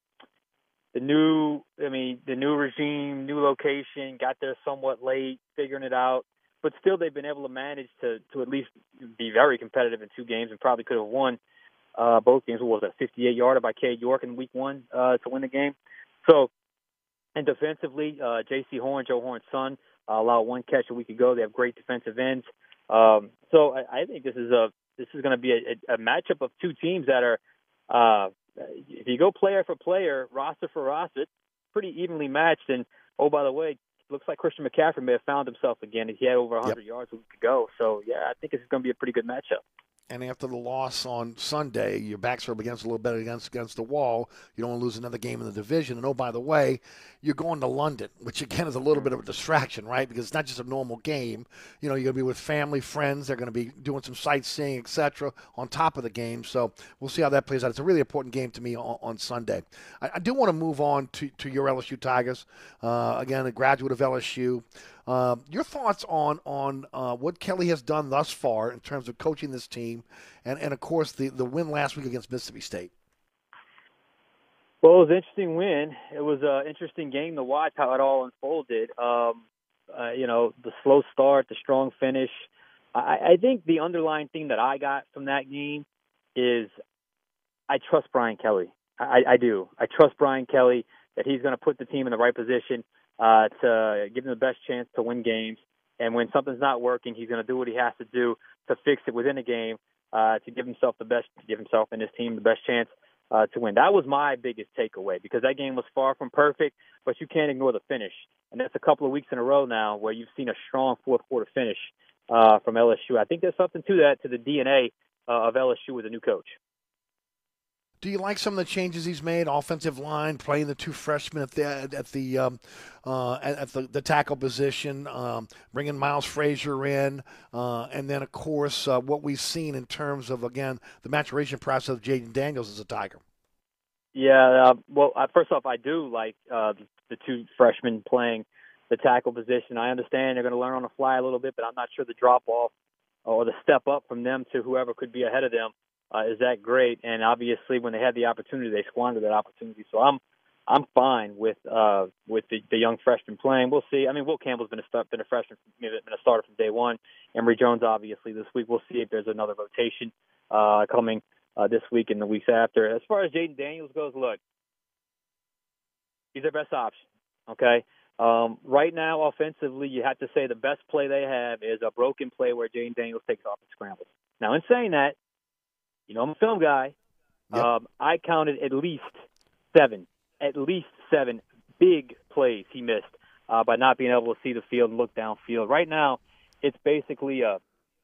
the new I mean the new regime, new location, got there somewhat late, figuring it out. But still they've been able to manage to to at least be very competitive in two games and probably could have won uh both games. What was that, fifty eight yarder by Cade York in week one uh to win the game. So and defensively, uh JC Horn, Joe Horn's son, uh, allowed one catch a week ago. They have great defensive ends. Um so I, I think this is a this is gonna be a, a matchup of two teams that are uh if you go player for player, roster for roster, pretty evenly matched. And oh, by the way, looks like Christian McCaffrey may have found himself again. He had over 100 yards a week ago. So yeah, I think this is going to be a pretty good matchup. And after the loss on Sunday, your backs are up against a little bit against against the wall. You don't want to lose another game in the division. And oh, by the way, you're going to London, which again is a little bit of a distraction, right? Because it's not just a normal game. You know, you're going to be with family, friends. They're going to be doing some sightseeing, etc. On top of the game, so we'll see how that plays out. It's a really important game to me on, on Sunday. I, I do want to move on to, to your LSU Tigers. Uh, again, a graduate of LSU. Uh, your thoughts on on uh, what Kelly has done thus far in terms of coaching this team, and, and of course the, the win last week against Mississippi State. Well, it was an interesting win. It was an interesting game to watch how it all unfolded. Um, uh, you know, the slow start, the strong finish. I, I think the underlying thing that I got from that game is I trust Brian Kelly. I, I do. I trust Brian Kelly that he's going to put the team in the right position uh, to give them the best chance to win games. And when something's not working, he's going to do what he has to do to fix it within a game uh, to give himself the best, give himself and his team the best chance uh, to win. That was my biggest takeaway because that game was far from perfect, but you can't ignore the finish. And that's a couple of weeks in a row now where you've seen a strong fourth quarter finish uh, from LSU. I think there's something to that, to the DNA uh, of LSU with a new coach. Do you like some of the changes he's made? Offensive line, playing the two freshmen at the at the um, uh, at, the, the, tackle position, um, bringing Miles Frazier in, uh, and then of course uh, what we've seen in terms of again the maturation process of Jayden Daniels as a Tiger. Yeah, uh, well, first off, I do like uh, the two freshmen playing the tackle position. I understand they're going to learn on the fly a little bit, but I'm not sure the drop off or the step up from them to whoever could be ahead of them uh, is that great. And obviously, when they had the opportunity, they squandered that opportunity. So I'm I'm fine with uh, with the, the young freshman playing. We'll see. I mean, Will Campbell's been a start, been a freshman, been a starter from day one. Emery Jones, obviously, this week. We'll see if there's another rotation uh, coming uh, this week and the weeks after. As far as Jayden Daniels goes, look, he's their best option. Okay. Um, right now, offensively, you have to say the best play they have is a broken play where Jayden Daniels takes off and scrambles. Now, in saying that, you know I'm a film guy. Yep. Um, I counted at least seven, at least seven big plays he missed uh, by not being able to see the field and look downfield. Right now, it's basically a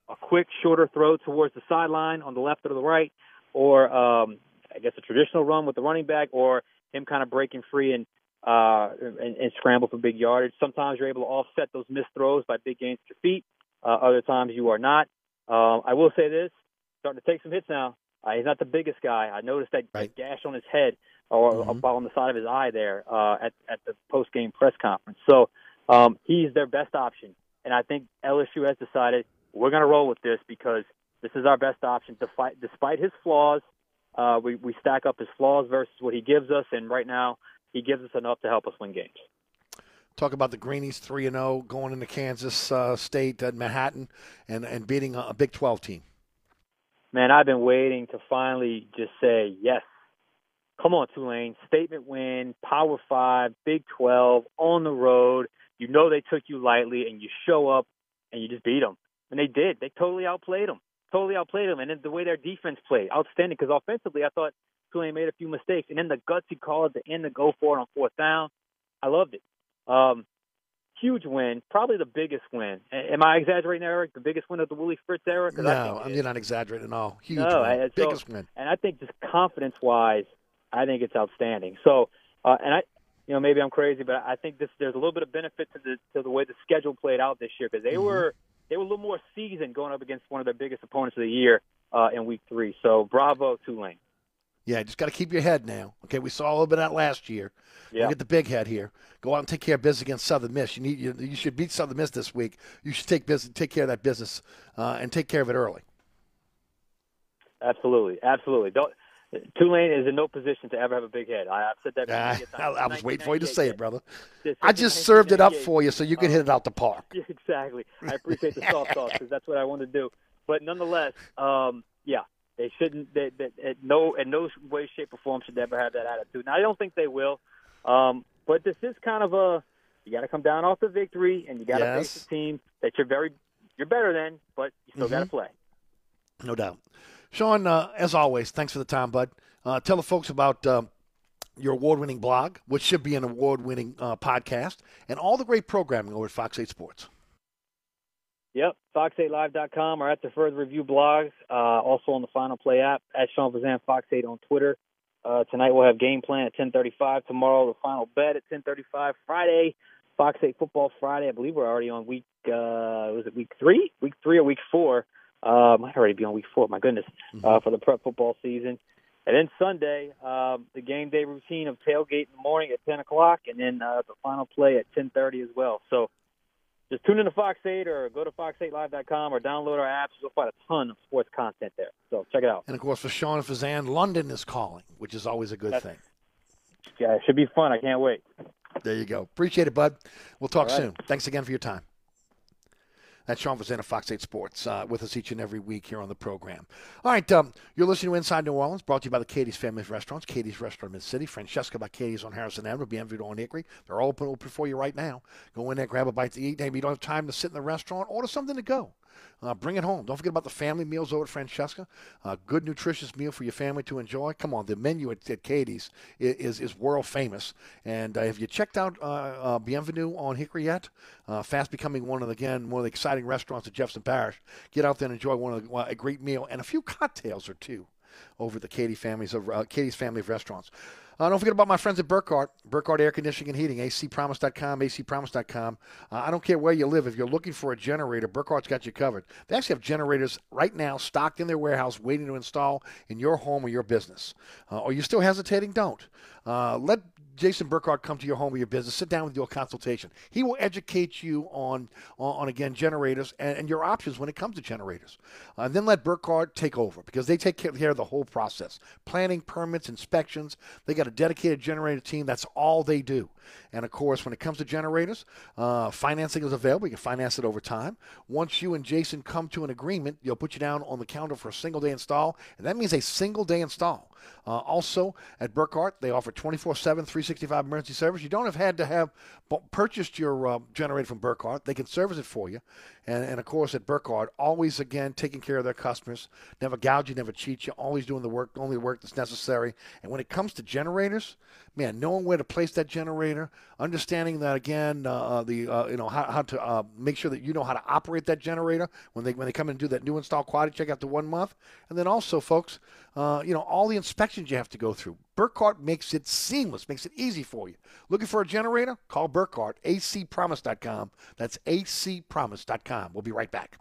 a quick, shorter throw towards the sideline on the left or the right, or um, I guess a traditional run with the running back, or him kind of breaking free and uh, and, and scramble for big yardage. Sometimes you're able to offset those missed throws by big gains at your feet. Uh, other times you are not. Uh, I will say this: starting to take some hits now. Uh, he's not the biggest guy. I noticed that, right. gash on his head or mm-hmm. on the side of his eye there uh, at at the post game press conference. So um, he's their best option, and I think LSU has decided we're going to roll with this because this is our best option. Despite despite his flaws, uh, we we stack up his flaws versus what he gives us, and right now he gives us enough to help us win games. Talk about the Greenies three and zero oh, going into Kansas uh, State at Manhattan and and beating a, a Big Twelve team man, I've been waiting to finally just say yes. Come on, Tulane. Statement win, Power Five, Big 12, on the road. You know they took you lightly, and you show up and you just beat them. And they did. They totally outplayed them. Totally outplayed them. And then the way their defense played, outstanding. Because offensively, I thought Tulane made a few mistakes. And then the gutsy call at the end to go for it on fourth down. I loved it. Um, huge win, probably the biggest win. Am I exaggerating, Eric? The biggest win of the Willie Fritz era? No, you're not exaggerating at all. Huge no, win. So, biggest win. And I think just confidence wise, I think it's outstanding. So, uh, and I, you know, maybe I'm crazy, but I think this there's a little bit of benefit to the to the way the schedule played out this year because they mm-hmm. were they were a little more seasoned going up against one of their biggest opponents of the year uh, in Week Three. So, bravo, Tulane. Yeah, just got to keep your head now. Okay, we saw a little bit of that last year. Yeah. Get the big head here. Go out and take care of business against Southern Miss. You need you, you should beat Southern Miss this week. You should take business, take care of that business, uh, and take care of it early. Absolutely, absolutely. Don't, Tulane is in no position to ever have a big head. I, have said that. Uh, I, I was waiting for you to say it, brother. I just served it up for you so you could hit it out the park. (laughs) exactly. I appreciate the soft (laughs) sauce because that's what I want to do. But nonetheless, um, yeah, they shouldn't. They, they, at no, in no way, shape, or form should they ever have that attitude. Now, I don't think they will. Um, but this is kind of a you got to come down off the victory, and you got to yes. face a team that you're very you're better than, but you still mm-hmm. got to play. No doubt. Sean, uh, as always, thanks for the time, bud. Uh, tell the folks about uh, your award-winning blog, which should be an award-winning uh, podcast, and all the great programming over at Fox 8 Sports. Yep, fox8live.com or at the Further Review blogs. Uh, also on the Final Play app at Sean Fazende Fox 8 on Twitter. Uh, tonight we'll have game plan at 10:35. Tomorrow the final bet at 10:35. Friday, Fox 8 Football Friday. I believe we're already on week. Uh, was it week three? Week three or week four? Uh, might already be on week four. My goodness, mm-hmm. uh, for the prep football season. And then Sunday, um, the game day routine of tailgate in the morning at 10 o'clock, and then uh, the final play at 10:30 as well. So just tune in to Fox 8 or go to fox8live.com or download our apps. You'll find a ton of sports content there. So check it out. And of course, for Sean and Fazende, London is calling, which is always a good that's, thing. Yeah, it should be fun. I can't wait. There you go. Appreciate it, bud. We'll talk right. soon. Thanks again for your time. That's Sean Fazende, Fox 8 Sports, uh, with us each and every week here on the program. All right, um, you're listening to Inside New Orleans, brought to you by the Katie's Family Restaurants, Katie's Restaurant in Mid-City, Francesca by Katie's on Harrison Avenue, Bienvenue on Hickory. They're all open, open for you right now. Go in there, grab a bite to eat. Maybe you don't have time to sit in the restaurant, order something to go. Uh, bring it home. Don't forget about the family meals over at Francesca. Uh, good, nutritious meal for your family to enjoy. Come on, the menu at, at Katie's is, is, is world famous. And uh, have you checked out uh, uh, Bienvenue on Hickory yet? Uh, fast becoming one of the, again one of the exciting restaurants at Jefferson Parish. Get out there and enjoy one of the, a great meal and a few cocktails or two over the Katie families of Katie's family of restaurants. Uh, don't forget about my friends at Burkhardt, Burkhardt Air Conditioning and Heating, acpromise.com, acpromise.com. Uh, I don't care where you live. If you're looking for a generator, Burkhardt's got you covered. They actually have generators right now stocked in their warehouse waiting to install in your home or your business. Uh, or you still hesitating? Don't. Uh, let Jason Burkhardt come to your home or your business, sit down with you a consultation. He will educate you on, on, on again, generators and, and, your options when it comes to generators. Uh, and then let Burkhardt take over because they take care of the whole process planning, permits, inspections. They got a dedicated generator team. That's all they do. And of course, when it comes to generators, uh, financing is available. You can finance it over time. Once you and Jason come to an agreement, they'll put you down on the counter for a single day install, and that means a single day install. Uh, also, at Burkhardt, they offer 24 7, 365 emergency service. You don't have had to have purchased your uh, generator from Burkhardt. They can service it for you. And, and of course, at Burkhardt, always again taking care of their customers. Never gouge you, never cheat you. Always doing the work, only the work that's necessary. And when it comes to generators, man, knowing where to place that generator, understanding that again, uh, the uh, you know how, how to uh, make sure that you know how to operate that generator when they when they come and do that new install quality check after one month, and then also, folks, uh, you know all the inspections you have to go through. Burkhardt makes it seamless, makes it easy for you. Looking for a generator? Call Burkhardt, acpromise.com. That's acpromise.com. We'll be right back.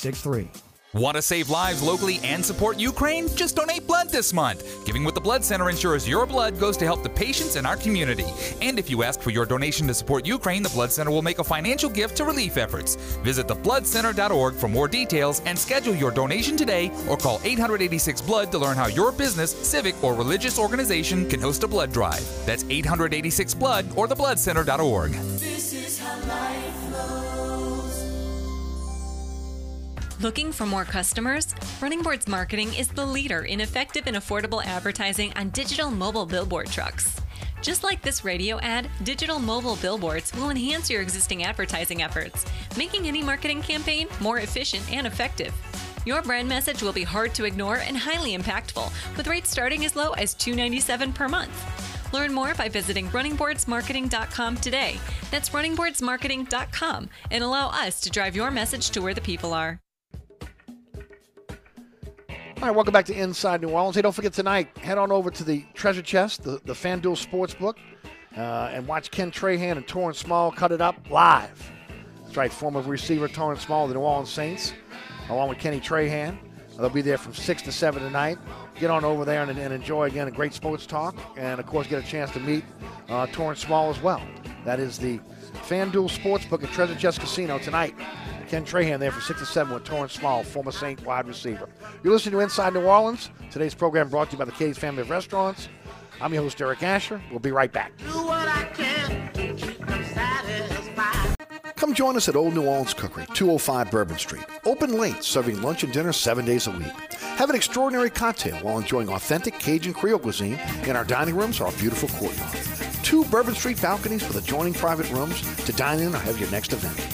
7663. Want to save lives locally and support Ukraine? Just donate blood this month. Giving with the Blood Center ensures your blood goes to help the patients in our community. And if you ask for your donation to support Ukraine, the Blood Center will make a financial gift to relief efforts. Visit thebloodcenter.org for more details and schedule your donation today or call 886 Blood to learn how your business, civic, or religious organization can host a blood drive. That's 886 Blood or thebloodcenter.org. This is how life Looking for more customers? Running Boards Marketing is the leader in effective and affordable advertising on digital mobile billboard trucks. Just like this radio ad, digital mobile billboards will enhance your existing advertising efforts, making any marketing campaign more efficient and effective. Your brand message will be hard to ignore and highly impactful, with rates starting as low as 297 per month. Learn more by visiting runningboardsmarketing.com today. That's runningboardsmarketing.com and allow us to drive your message to where the people are. All right, welcome back to Inside New Orleans. Hey, don't forget tonight, head on over to the Treasure Chest, the, the FanDuel Sportsbook, uh, and watch Ken Trahan and Torrance Small cut it up live. That's right, former receiver Torrance Small of the New Orleans Saints, along with Kenny Trahan. They'll be there from 6 to 7 tonight. Get on over there and, and enjoy, again, a great sports talk, and, of course, get a chance to meet uh, Torrance Small as well. That is the FanDuel Sportsbook at Treasure Chest Casino tonight. Ken Trahan there for 6 to 7 with Torrance Small, former Saint wide receiver. You're listening to Inside New Orleans. Today's program brought to you by the Katie's Family of Restaurants. I'm your host, Eric Asher. We'll be right back. Come join us at Old New Orleans Cookery, 205 Bourbon Street. Open late, serving lunch and dinner seven days a week. Have an extraordinary cocktail while enjoying authentic Cajun Creole cuisine in our dining rooms or our beautiful courtyard. Two Bourbon Street balconies with adjoining private rooms to dine in or have your next event.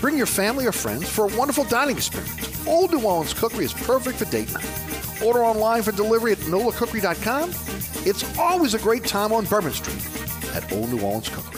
Bring your family or friends for a wonderful dining experience. Old New Orleans Cookery is perfect for date night. Order online for delivery at nolacookery.com. It's always a great time on Bourbon Street at Old New Orleans Cookery.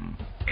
Found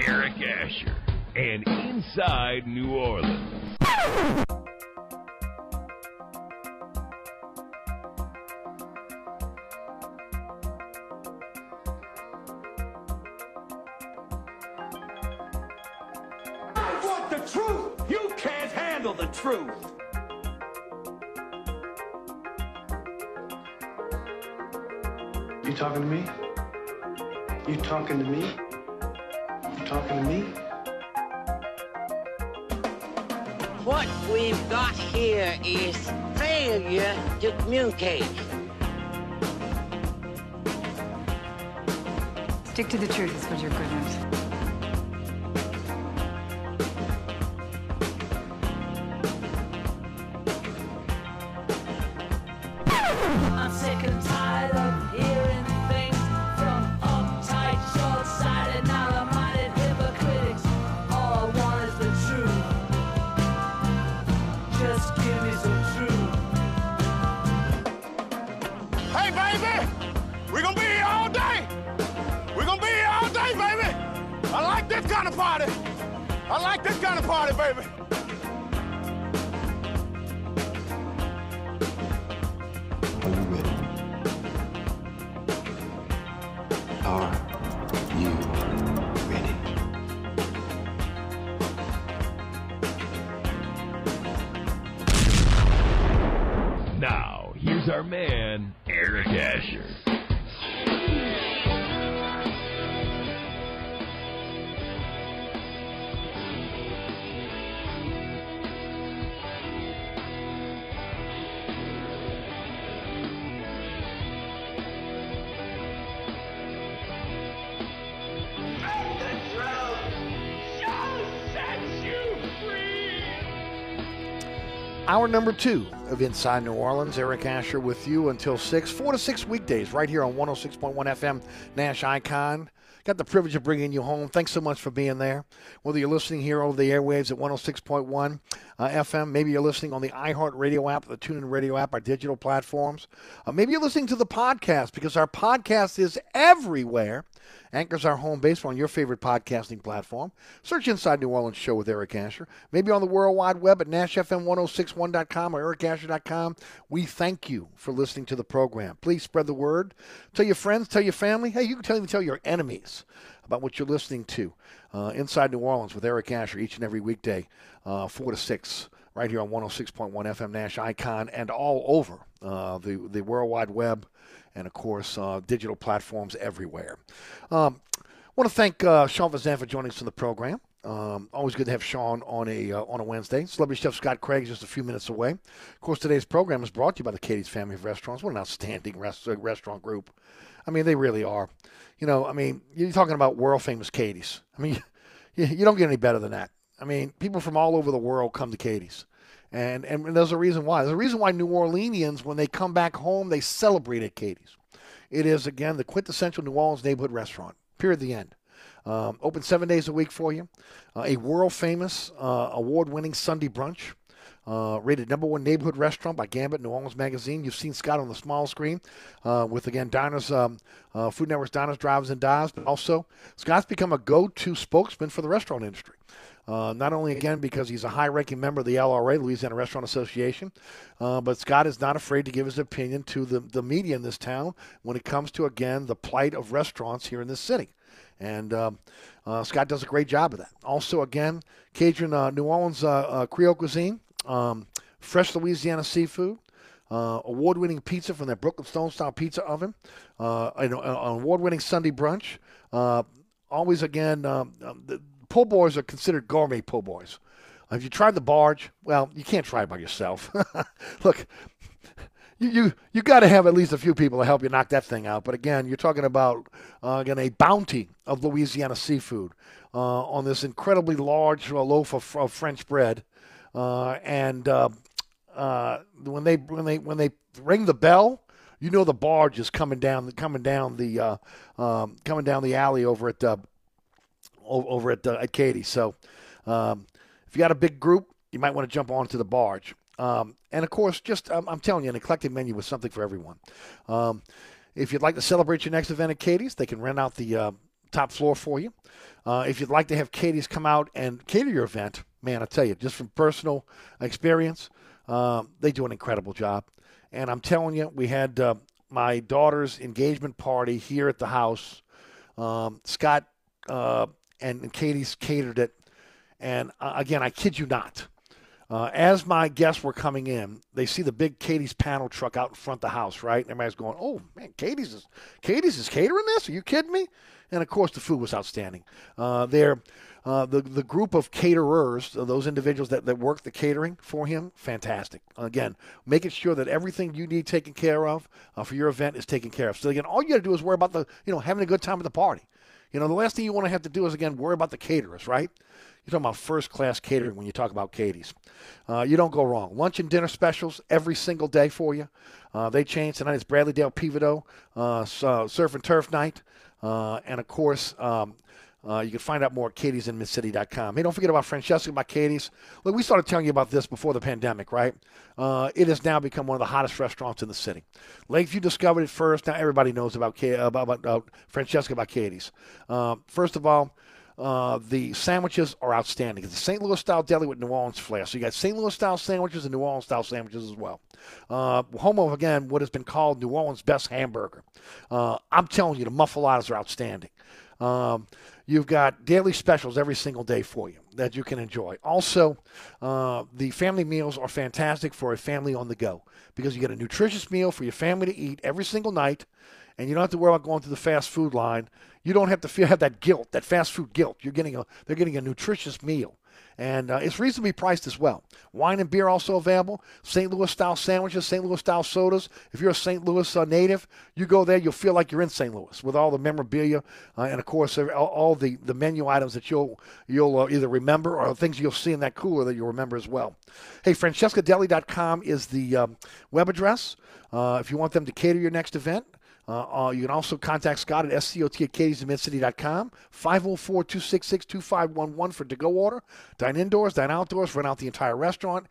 here's our man, Eric Asher. Hour number two of Inside New Orleans. Eric Asher with you until 6, 4 to 6 weekdays right here on 106.1 FM Nash Icon. Got the privilege of bringing you home. Thanks so much for being there. Whether you're listening here over the airwaves at 106.1 uh, FM, maybe you're listening on the iHeart Radio app, the TuneIn Radio app, our digital platforms. Uh, maybe you're listening to the podcast because our podcast is everywhere. Anchor's our home base on your favorite podcasting platform. Search Inside New Orleans Show with Eric Asher. Maybe on the World Wide Web at NashFM1061.com or ericasher.com. We thank you for listening to the program. Please spread the word. Tell your friends, tell your family. Hey, you can tell, even tell your enemies about what you're listening to. Uh, Inside New Orleans with Eric Asher each and every weekday, uh, 4 to 6 right here on 106.1 FM Nash Icon and all over uh, the, the World Wide Web and, of course, uh, digital platforms everywhere. Um, want to thank uh, Sean Fazende for joining us on the program. Um, always good to have Sean on a uh, on a Wednesday. Celebrity Chef Scott Craig is just a few minutes away. Of course, today's program is brought to you by the Katie's Family of Restaurants. What an outstanding rest- uh, restaurant group. I mean, they really are. You know, I mean, you're talking about world famous Katie's. I mean, you, (laughs) you don't get any better than that. I mean, people from all over the world come to Katie's. And, and there's a reason why. There's a reason why New Orleanians, when they come back home, they celebrate at Katie's. It is, again, the quintessential New Orleans neighborhood restaurant, period, the end. Um, open seven days a week for you. Uh, a world famous, uh, award winning Sunday brunch. Uh, rated number one neighborhood restaurant by Gambit New Orleans Magazine. You've seen Scott on the small screen uh, with, again, Diners, um, uh, Food Network's Diners, Drives, and Dives. But also, Scott's become a go to spokesman for the restaurant industry. Uh, not only again because he's a high-ranking member of the LRA, Louisiana Restaurant Association, uh, but Scott is not afraid to give his opinion to the, the media in this town when it comes to again the plight of restaurants here in this city. And um, uh, Scott does a great job of that. Also, again, Cajun uh, New Orleans uh, uh, Creole cuisine, um, fresh Louisiana seafood, uh, award-winning pizza from that Brooklyn Stone Style Pizza Oven, uh, an, an award-winning Sunday brunch. Uh, always, again, um, the po' boys are considered gourmet po' boys. Have you tried the barge? Well, you can't try it by yourself. (laughs) Look, you you, you got to have at least a few people to help you knock that thing out. But again, you're talking about uh, again a bounty of Louisiana seafood uh, on this incredibly large uh, loaf of, of French bread, uh, and uh, uh, when they when they when they ring the bell, you know the barge is coming down coming down the um, coming down the alley over at over at uh, at Katie. So um, if you got a big group, you might want to jump onto the barge. Um, and of course, just um, I'm telling you, an eclectic menu with something for everyone. Um, if you'd like to celebrate your next event at Katie's, they can rent out the uh, top floor for you. Uh, if you'd like to have Katie's come out and cater your event, man, I tell you, just from personal experience, um, they do an incredible job. And I'm telling you, we had uh, my daughter's engagement party here at the house. Um, Scott uh, and, Katie's catered it. And uh, again, I kid you not. Uh, as my guests were coming in, they see the big Katie's panel truck out in front of the house, right? And everybody's going, "Oh man, Katie's is Katie's is catering this? Are you kidding me?" And of course, the food was outstanding. Uh, they're uh, the the group of caterers, uh, those individuals that, that work the catering for him, fantastic. Again, making sure that everything you need taken care of uh, for your event is taken care of. So again, all you got to do is worry about the you know having a good time at the party. You know, the last thing you want to have to do is again worry about the caterers, right? You're talking about first class catering when you talk about Katie's. Uh, you don't go wrong. Lunch and dinner specials every single day for you. Uh, they change. Tonight it's Bradley Dale Pivoto, uh, so, Surf and Turf Night. Uh, and of course, um, uh, you can find out more at katiesinmidcity.com. Hey, don't forget about Francesca by Katie's. Look, we started telling you about this before the pandemic, right? Uh, it has now become one of the hottest restaurants in the city. Lakeview discovered it first. Now everybody knows about, K- about, about uh, Francesca by Katie's. Uh, first of all, uh, the sandwiches are outstanding. It's a St. Louis style deli with New Orleans flair. So you got St. Louis style sandwiches and New Orleans style sandwiches as well. Uh, home of again what has been called New Orleans' best hamburger. Uh, I'm telling you, the muffulettas are outstanding. Um, you've got daily specials every single day for you that you can enjoy. Also, uh, the family meals are fantastic for a family on the go because you get a nutritious meal for your family to eat every single night, and you don't have to worry about going to the fast food line. You don't have to feel have that guilt, that fast food guilt. You're getting a they're getting a nutritious meal and uh, it's reasonably priced as well. Wine and beer also available. St. Louis style sandwiches, St. Louis style sodas. If you're a St. Louis uh, native, you go there, you'll feel like you're in St. Louis with all the memorabilia uh, and of course all, all, the, the menu items that you'll you'll uh, either remember or things you'll see in that cooler that you'll remember as well. Hey, FrancescaDeli.com is the um, web address. Uh, if you want them to cater your next event, uh, uh, you can also contact Scott at scot at katie'smidcity.com. 504 266 2511 for to go order. Dine indoors, dine outdoors, rent out the entire restaurant.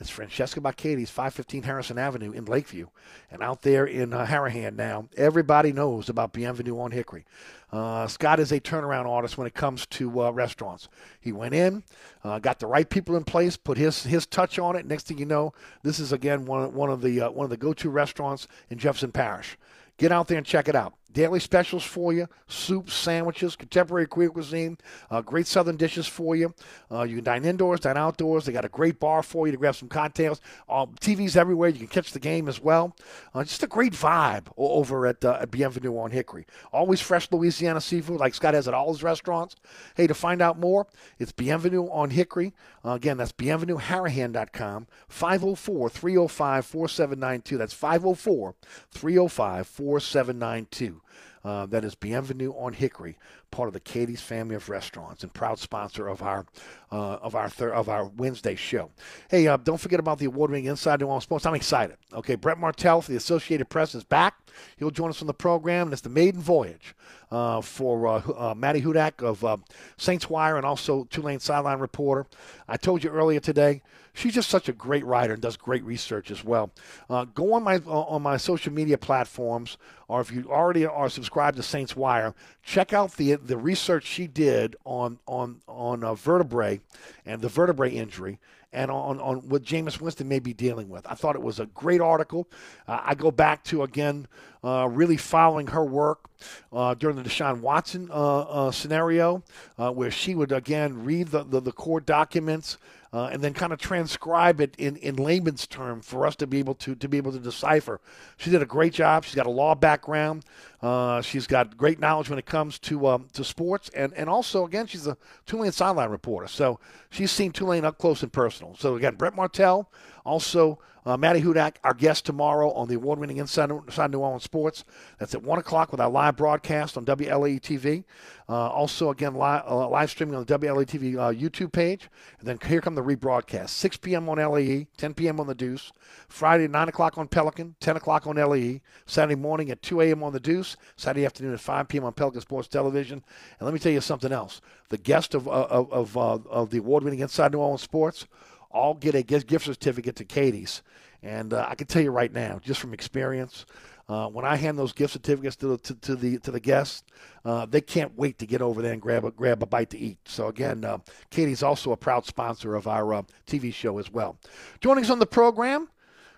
It's Francesca by Katie's, 515 Harrison Avenue in Lakeview. And out there in uh, Harahan now, everybody knows about Bienvenue on Hickory. Uh, Scott is a turnaround artist when it comes to uh, restaurants. He went in, uh, got the right people in place, put his his touch on it. Next thing you know, this is again one one of the uh, one of the go-to restaurants in Jefferson Parish. Get out there and check it out. Daily specials for you, soups, sandwiches, contemporary Creole cuisine, uh, great southern dishes for you. Uh, you can dine indoors, dine outdoors. They got a great bar for you to grab some cocktails. Uh, TVs everywhere. You can catch the game as well. Uh, just a great vibe over at, uh, at Bienvenue on Hickory. Always fresh Louisiana seafood like Scott has at all his restaurants. Hey, to find out more, it's Bienvenue on Hickory. Uh, again, that's bienvenueharahan.com, 504 305 4792. That's 504 305 4792. Uh, that is Bienvenue on Hickory, part of the Katie's family of restaurants and proud sponsor of our uh, of our thir- of our Wednesday show. Hey, uh, don't forget about the award-winning Inside New Orleans Sports. I'm excited. Okay, Brett Martel for the Associated Press is back. He'll join us on the program, and it's the maiden voyage uh, for uh, uh, Maddie Hudak of uh, Saints Wire and also Tulane sideline reporter. I told you earlier today she's just such a great writer and does great research as well. Uh, go on my uh, on my social media platforms, or if you already are subscribed to Saints Wire, check out the the research she did on on on uh, vertebrae and the vertebrae injury and on, on what Jameis Winston may be dealing with. I thought it was a great article. Uh, I go back to, again, uh, really following her work uh, during the Deshaun Watson uh, scenario, where she would, again, read the, the, the court documents. Uh, and then kind of transcribe it in, in layman's term for us to be able to to be able to decipher. She did a great job. She's got a law background. Uh, she's got great knowledge when it comes to um, to sports, and and also again she's a Tulane sideline reporter, so she's seen Tulane up close and personal. So again, Brett Martel, also uh, Maddie Hudak, our guest tomorrow on the award-winning Inside, New Orleans Sports. That's at 1 o'clock with our live broadcast on WLAE TV. Uh, also, again, live, uh, live streaming on the WLAE TV uh, YouTube page. And then here come the rebroadcast. 6 p.m. on LAE, 10 p.m. on the Deuce. Friday, 9 o'clock on Pelican, 10 o'clock on LAE. Saturday morning at 2 a.m. on the Deuce. Saturday afternoon at 5 p.m. on Pelican Sports Television. And let me tell you something else. The guest of, of, of, uh, of the award-winning Inside New Orleans Sports all get a gift certificate to Katie's. And uh, I can tell you right now, just from experience, uh, when I hand those gift certificates to the to, to the to the guests, uh, they can't wait to get over there and grab a grab a bite to eat. So again, uh, Katie's also a proud sponsor of our uh, TV show as well. Joining us on the program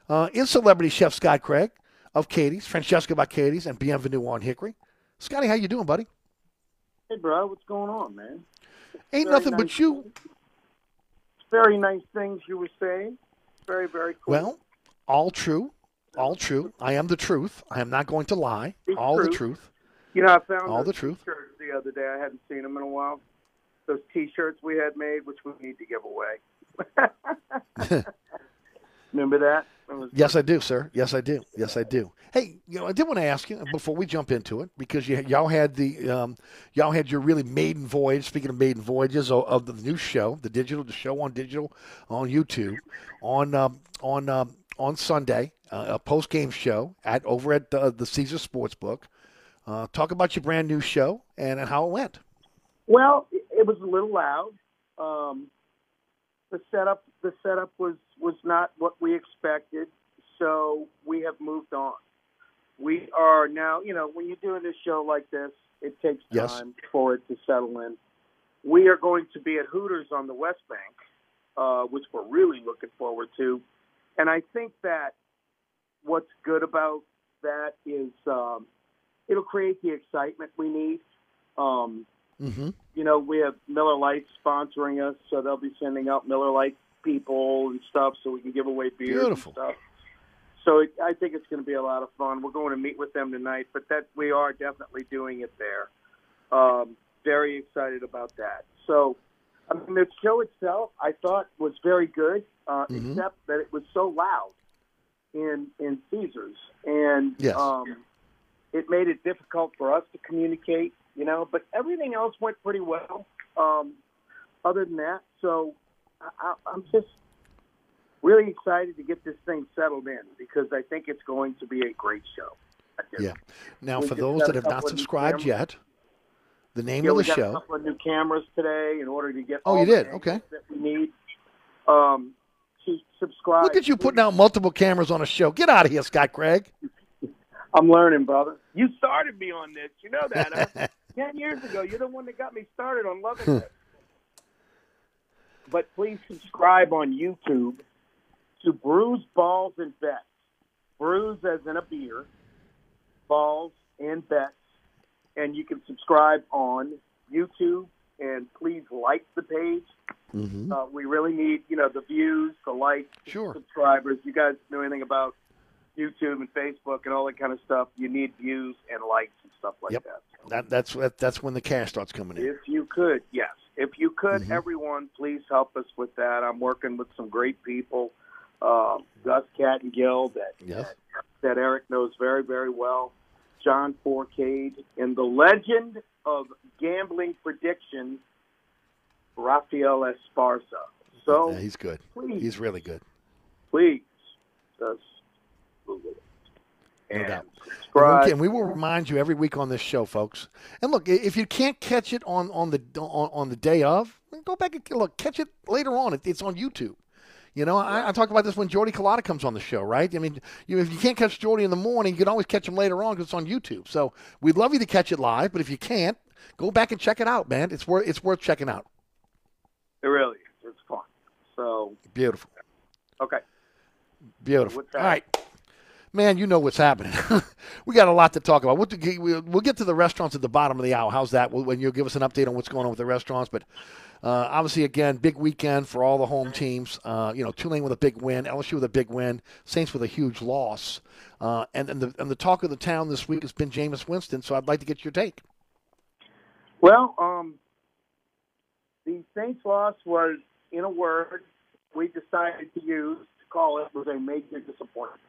uh, is celebrity chef Scott Craig of Katie's, Francesca by Katie's, and Bienvenue on Hickory. Scotty, how you doing, buddy? Hey, bro, what's going on, man? Ain't nothing nice but you. Very nice things you were saying. Very, very cool. Well, all true. All true. I am the truth. I am not going to lie. The all the truth. truth. You know, I found All the truth. T-shirts the other day. I hadn't seen them in a while. Those T-shirts we had made, which we need to give away. (laughs) (laughs) Remember that? Yes, I do, sir. Yes, I do. Yes, I do. Hey, you know, I did want to ask you before we jump into it because you, y'all had the um, y'all had your really maiden voyage. Speaking of maiden voyages of, of the new show, the digital, the show on digital on YouTube on um, on um, on Sunday, uh, a post game show at over at the, the Caesar Sportsbook. Uh, talk about your brand new show and how it went. Well, it it was a little loud. Um, the setup the setup was was not what we expected, so we have moved on. We are now, you know, when you're doing a show like this, it takes Yes. time for it to settle in. we are going to be at Hooters on the West Bank, uh, which we're really looking forward to. And I think that what's good about that is um, it'll create the excitement we need. Um, Mm-hmm. you know, we have Miller Lite sponsoring us, so they'll be sending out Miller Lite people and stuff, so we can give away beer Beautiful. and stuff. So it, I think it's going to be a lot of fun. We're going to meet with them tonight, but that we are definitely doing it there. Um, very excited about that. So, I mean, the show itself, I thought was very good, uh, Mhm. except that it was so loud in in Caesars, and Yes. um, it made it difficult for us to communicate. You know, but everything else went pretty well. Um, other than that, so I, I'm just really excited to get this thing settled in because I think it's going to be a great show. Yeah. Now, We for those that have not couple of new subscribed yet, the name Yeah, of the got a show. couple of new cameras today in order to get. Oh, you did? Okay. That we need. Um, to subscribe. Look at you putting out multiple cameras on a show. Get out of here, Scott Craig. (laughs) I'm learning, brother. You started me on this. You know that. Huh? (laughs) Ten years ago, you're the one that got me started on loving this. But please subscribe on YouTube to Brews, Balls, and Bets. Brews as in a beer, balls and bets, and you can subscribe on YouTube. And please like the page. Mm-hmm. Uh, we really need, you know, the views, the likes, the Sure. subscribers. You guys know anything about YouTube and Facebook and all that kind of stuff? You need views and likes and stuff like Yep. that. That, that's that, that's when the cash starts coming in. If you could, yes. If you could, Mhm. everyone, please help us with that. I'm working with some great people, uh, Gus Gill, that Yes. that Eric knows very, very well, John Forcade, and the legend of gambling prediction, Rafael Esparza. So Yeah, he's good. please, He's really good. please, just Google it. No And doubt. And we, subscribe. can- we will remind you every week on this show, folks. And look, if you can't catch it on on the on, on the day of, go back and look. Catch it later on. It's on YouTube. You know, I, I talk about this when Jordy Culotta comes on the show, right? I mean, you, if you can't catch Jordy in the morning, you can always catch him later on because it's on YouTube. So we'd love you to catch it live, but if you can't, go back and check it out, man. It's worth it's worth checking out. It really is. It's fun. So, Beautiful, okay. beautiful. All right, man. You know what's happening. (laughs) we got a lot to talk about. We'll, get to the restaurants at the bottom of the hour. How's that? When you'll give us an update on what's going on with the restaurants, but. Uh, obviously, again, big weekend for all the home teams. Uh, you know, Tulane with a big win, LSU with a big win, Saints with a huge loss. Uh, and, and, the, and the talk of the town this week has been Jameis Winston, so I'd like to get your take. Well, um, the Saints loss was, in a word, we decided to use to call it was a major disappointment.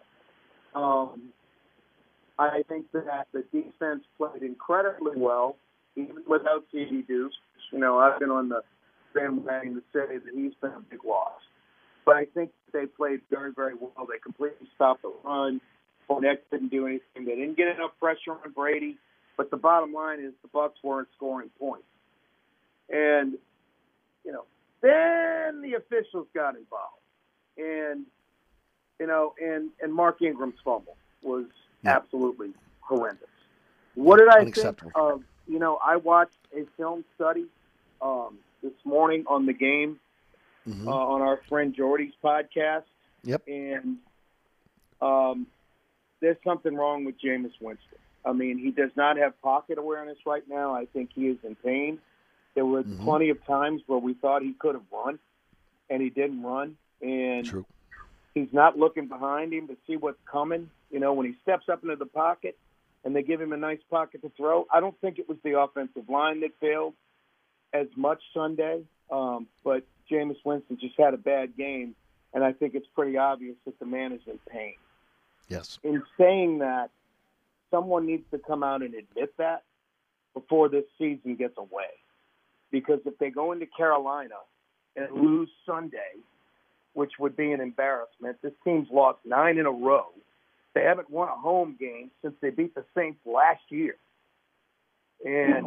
Um, I think that the defense played incredibly well, even without CD Deuce. You know, I've been on the bandwagon to say that he's been a big loss. But I think they played very, very well. They completely stopped the run. Fournette didn't do anything. They didn't get enough pressure on Brady. But the bottom line is the Bucs weren't scoring points. And, you know, then the officials got involved. And, you know, and, and Mark Ingram's fumble was absolutely horrendous. What did I think of, you know, I watched a film study um, this morning on the game Mhm. uh, on our friend Jordy's podcast. Yep. And um, there's something wrong with Jameis Winston. I mean, he does not have pocket awareness right now. I think he is in pain. There were Mhm. plenty of times where we thought he could have run, and he didn't run. And True. He's not looking behind him to see what's coming. You know, when he steps up into the pocket and they give him a nice pocket to throw, I don't think it was the offensive line that failed as much Sunday, um, but Jameis Winston just had a bad game, and I think it's pretty obvious that the man is in pain. Yes. In saying that, someone needs to come out and admit that before this season gets away. Because if they go into Carolina and lose Sunday, which would be an embarrassment, this team's lost nine in a row. They haven't won a home game since they beat the Saints last year. And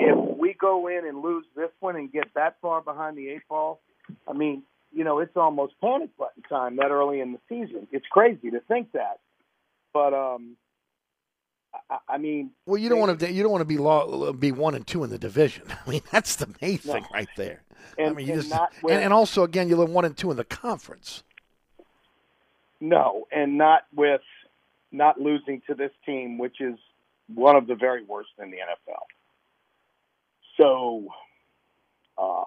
if we go in and lose this one and get that far behind the eight ball, I mean, you know, it's almost panic button time that early in the season. It's crazy to think that. But um I, I mean, Well, you don't want to you don't want to be law, be one and two in the division. (laughs) I mean, that's the main No. thing right there. And, I mean, you and just and, and also again, you're one and two in the conference. No, and not with not losing to this team, which is one of the very worst in the NFL. So, uh,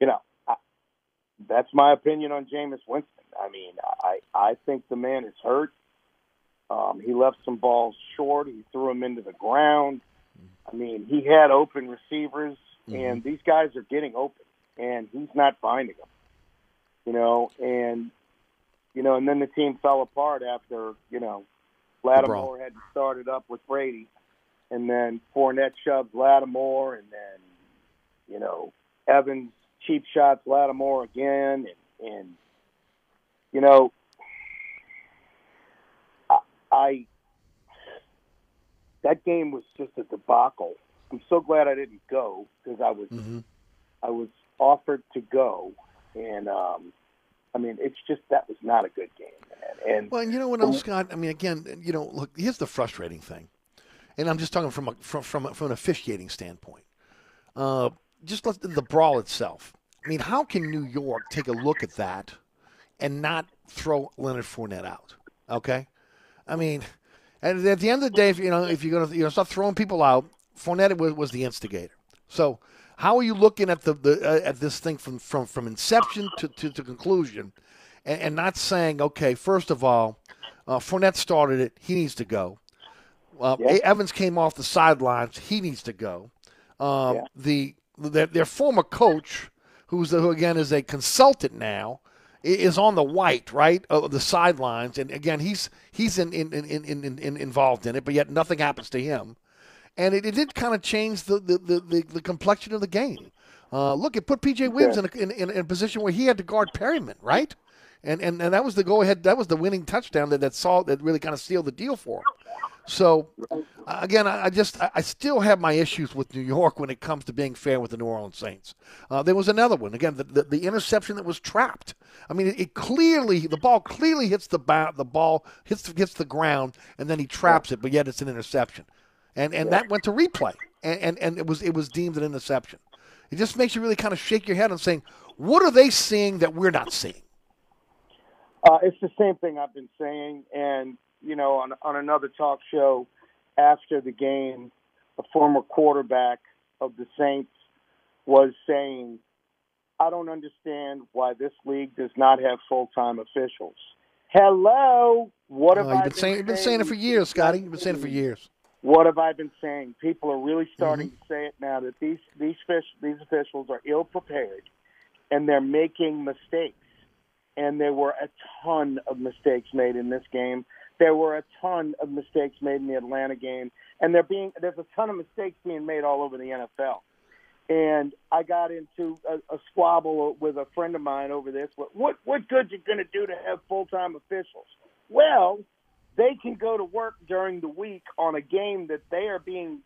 you know, I, that's my opinion on Jameis Winston. I mean, I I think the man is hurt. Um, he left some balls short. He threw them into the ground. I mean, he had open receivers, and these guys are getting open, and he's not finding them. You know, and you know, and then the team fell apart after you know Lattimore had started up with Brady, and then Fournette shoved Lattimore, and then you know Evans cheap shots Lattimore again, and, and you know, I, that game was just a debacle. I'm so glad I didn't go because I was I was offered to go, and um, I mean, it's just that was not a good game, man. And Well, and you know what else, Scott? I mean, again, you know, look, here's the frustrating thing, and I'm just talking from a, from from, a, from an officiating standpoint. Uh, just let the, the brawl itself. I mean, how can New York take a look at that and not throw Leonard Fournette out? Okay, I mean, and at the end of the day, if you know, if you're gonna you know start throwing people out, Fournette was, was the instigator. So, how are you looking at the, the uh, at this thing from from, from inception to, to, to conclusion, and, and not saying, okay, first of all, uh, Fournette started it, he needs to go. Uh, Evans came off the sidelines, he needs to go. Um, The their, their former coach, who's who again is a consultant now, is on the white right of the sidelines, and again he's he's in, in, in, in, in, in involved in it, but yet nothing happens to him and it, it did kind of change the the, the, the, complexion of the game. Uh, look, it put PJ Williams in, a, in, in, in a position where he had to guard Perriman, right? And and, and that was the go ahead. That was the winning touchdown that that saw that really kind of sealed the deal for him. So again, I, just I still have my issues with New York when it comes to being fair with the New Orleans Saints. Uh, there was another one again, the, the, the interception that was trapped. I mean, it, it clearly the ball clearly hits the ba- the ball hits hits the ground and then he traps it, but yet it's an interception and and that went to replay, and, and and it was it was deemed an interception. It just makes you really kind of shake your head and saying, what are they seeing that we're not seeing? Uh, it's the same thing I've been saying, and you know, on on another talk show after the game, a former quarterback of the Saints was saying, "I don't understand why this league does not have full time officials." Hello, what have Uh, I you've been saying you've been saying it for years, Scotty. You've been saying it for years. What have I been saying? People are really starting Mm-hmm. to say it now that these these fish these officials are ill prepared, and they're making mistakes. And there were a ton of mistakes made in this game. There were a ton of mistakes made in the Atlanta game, and there being there's a ton of mistakes being made all over the NFL. And I got into a, a squabble with a friend of mine over this. What what, what good's it going to do to have full time officials? Well, they can go to work during the week on a game that they are being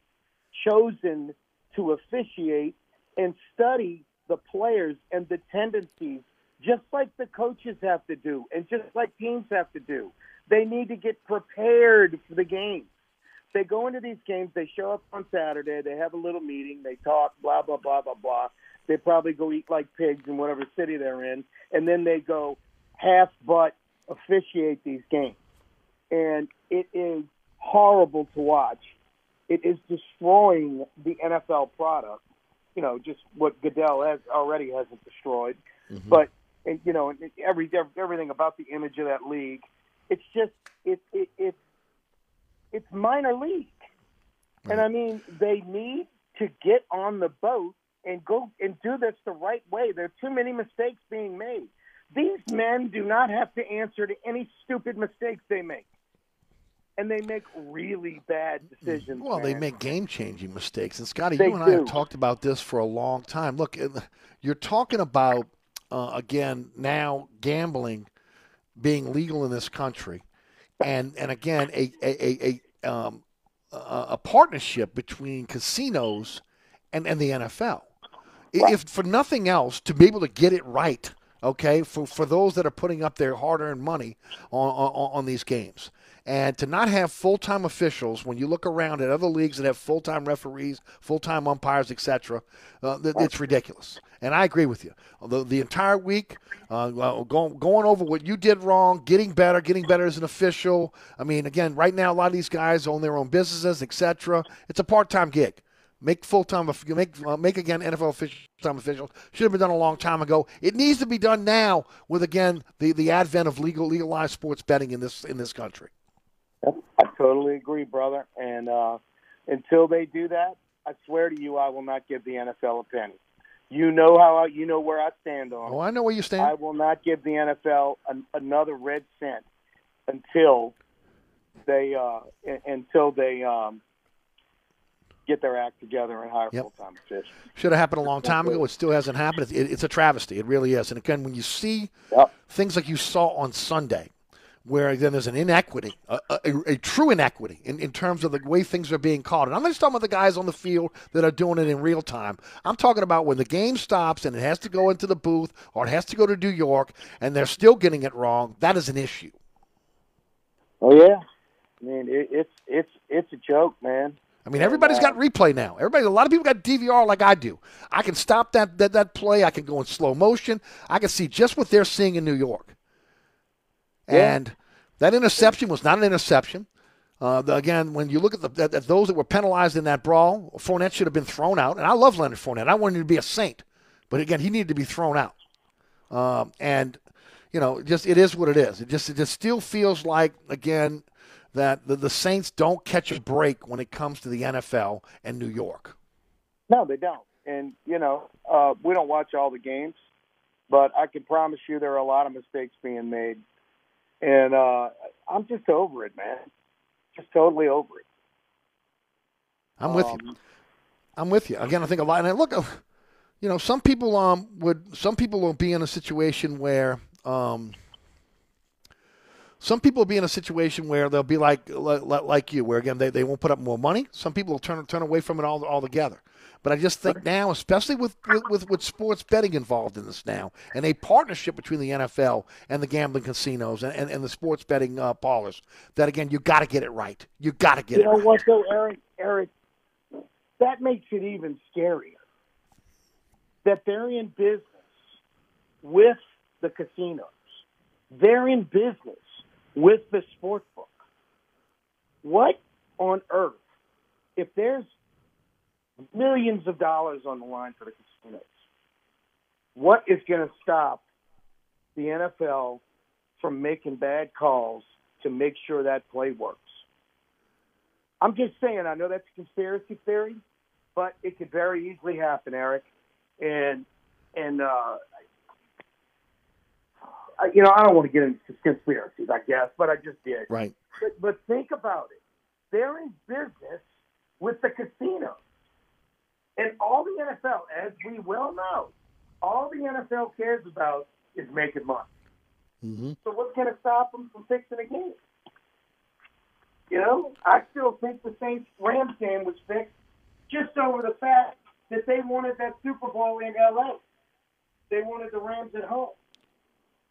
chosen to officiate and study the players and the tendencies, just like the coaches have to do, and just like teams have to do. They need to get prepared for the game. They go into these games, they show up on Saturday, they have a little meeting, they talk, blah, blah, blah, blah, blah. They probably go eat like pigs in whatever city they're in, and then they go half butt officiate these games and it is horrible to watch. It is destroying the NFL product. You know, just what Goodell has already hasn't destroyed, mm-hmm. but and, you know, every everything about the image of that league. It's just it it it's it's minor league, and I mean they need to get on the boat and go and do this the right way. There are too many mistakes being made. These men do not have to answer to any stupid mistakes they make. And they make really bad decisions. Well, they make game changing mistakes. And Scotty, They you and I have talked about this for a long time. Look, uh, you're talking about, uh, again, now gambling being legal in this country. And, and again, a, a, a, a, um, a a partnership between casinos and, and the NFL. If for nothing else, to be able to get it right, okay, for, for those that are putting up their hard earned money on, on, on these games. And to not have full time officials, when you look around at other leagues that have full time referees, full time umpires, etc., uh, it's ridiculous. And I agree with you. The, the entire week, uh, going, going over what you did wrong, getting better, getting better as an official. I mean, again, right now, a lot of these guys own their own businesses, etc. It's a part time gig. Make full time, make uh, make again NFL official time officials. Should have been done a long time ago. It needs to be done now with again the, the advent of legal legalized sports betting in this in this country. I totally agree, brother. And uh, until they do that, I swear to you, I will not give the NFL a penny. You know how I, you know where I stand on. Oh, I know where you stand. I will not give the NFL an, another red cent until they uh, until they um, get their act together and hire Yep. full-time officials. Should have happened a long time ago. It still hasn't happened. It's, it, it's a travesty. It really is. And again, when you see things like you saw on Sunday, where then there's an inequity, a, a, a true inequity in, in terms of the way things are being called. And I'm not just talking about the guys on the field that are doing it in real time. I'm talking about when the game stops and it has to go into the booth or it has to go to New York and they're still getting it wrong. That is an issue. Oh yeah, I mean it, it's it's it's a joke, man. I mean, everybody's got replay now. Everybody, a lot of people got DVR like I do. I can stop that, that that play. I can go in slow motion. I can see just what they're seeing in New York. Yeah. And that interception was not an interception. Uh, the, again, when you look at, the, at, at those that were penalized in that brawl, Fournette should have been thrown out. And I love Leonard Fournette. I wanted him to be a saint, but again, he needed to be thrown out. Um, and you know, just it is what it is. It just it just still feels like again that the, the Saints don't catch a break when it comes to the NFL and New York. No, they don't. And you know, uh, we don't watch all the games, but I can promise you there are a lot of mistakes being made, and uh, I'm just over it, man. Just totally over it. I'm with you. I'm with you. Again, I think a lot. And I look, you know, some people um would some people will be in a situation where um some people will be in a situation where they'll be like like, like you, where again they, they won't put up more money. Some people will turn turn away from it all altogether. But I just think now, especially with, with, with, sports betting involved in this now, and a partnership between the NFL and the gambling casinos and, and, and the sports betting uh, parlors, that again, you got to get it right. You got to get you it You know right. what, though, Eric? Eric, that makes it even scarier. That they're in business with the casinos. They're in business with the sports book. What on earth, if there's millions of dollars on the line for the casinos, what is going to stop the NFL from making bad calls to make sure that play works? I'm just saying, I know that's a conspiracy theory, but it could very easily happen, Eric. And and uh, I- you know, I don't want to get into conspiracies, I guess, but I just did. Right. But, but think about it. They're in business with the casinos. And all the NFL, as we well know, all the NFL cares about is making money. Mm-hmm. So what's going to stop them from fixing a game? You know, I still think the Saints Rams game was fixed just over the fact that they wanted that Super Bowl in LA. They wanted the Rams at home,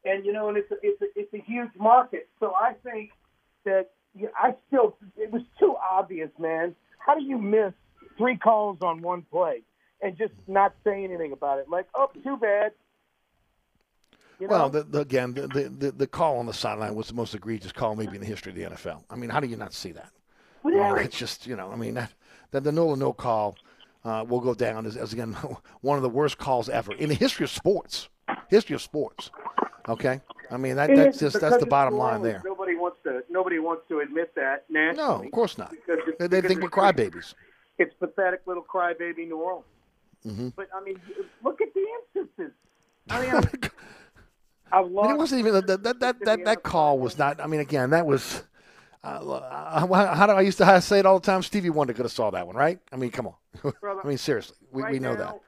and you know, and it's a, it's a, it's a huge market. So I think that yeah, I still it was too obvious, man. How do you miss three calls on one play and just not say anything about it? Like, oh, too bad. You know? Well, the, the, again, the, the, the, call on the sideline was the most egregious call maybe in the history of the NFL. I mean, how do you not see that? Well, it's just, you know, I mean, that, that the no or no call uh, will go down as, as, again, (laughs) one of the worst calls ever in the history of sports. History of sports. Okay? I mean, that, that's just, that's the bottom line there. Nobody wants to. Nobody wants to admit that nationally. No, of course not. Because They, they because think we're it's- crybabies. It's pathetic little crybaby New Orleans. hmm But I mean, look at the instances. I (laughs) mean, I've I mean, it wasn't even that that that that, that call was not. I mean, again, that was. Uh, uh, how do I used to say it all the time? Stevie Wonder could have saw that one, right? I mean, come on. (laughs) I mean, seriously, we, right we know now, that.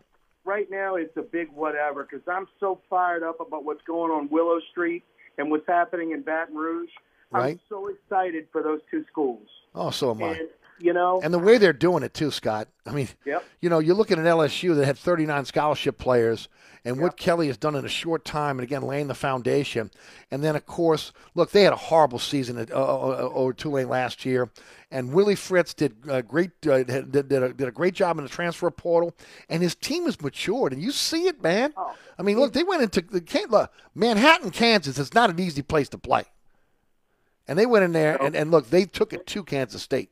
Right now, it's a big whatever because I'm so fired up about what's going on Willow Street and what's happening in Baton Rouge. Right? I'm so excited for those two schools. Oh, so am I. And You know, And the way they're doing it too, Scott. I mean, Yep. you know, you look at an LSU that had 39 scholarship players, and what Kelly has done in a short time, and again laying the foundation. And then, of course, look, they had a horrible season at uh, uh, over Tulane last year, and Willie Fritz did a great uh, did, did, a, did a great job in the transfer portal, and his team has matured, and you see it, man. Oh. I mean, look, they went into the look, Manhattan, Kansas. It's not an easy place to play, and they went in there, and, and look, they took it to Kansas State.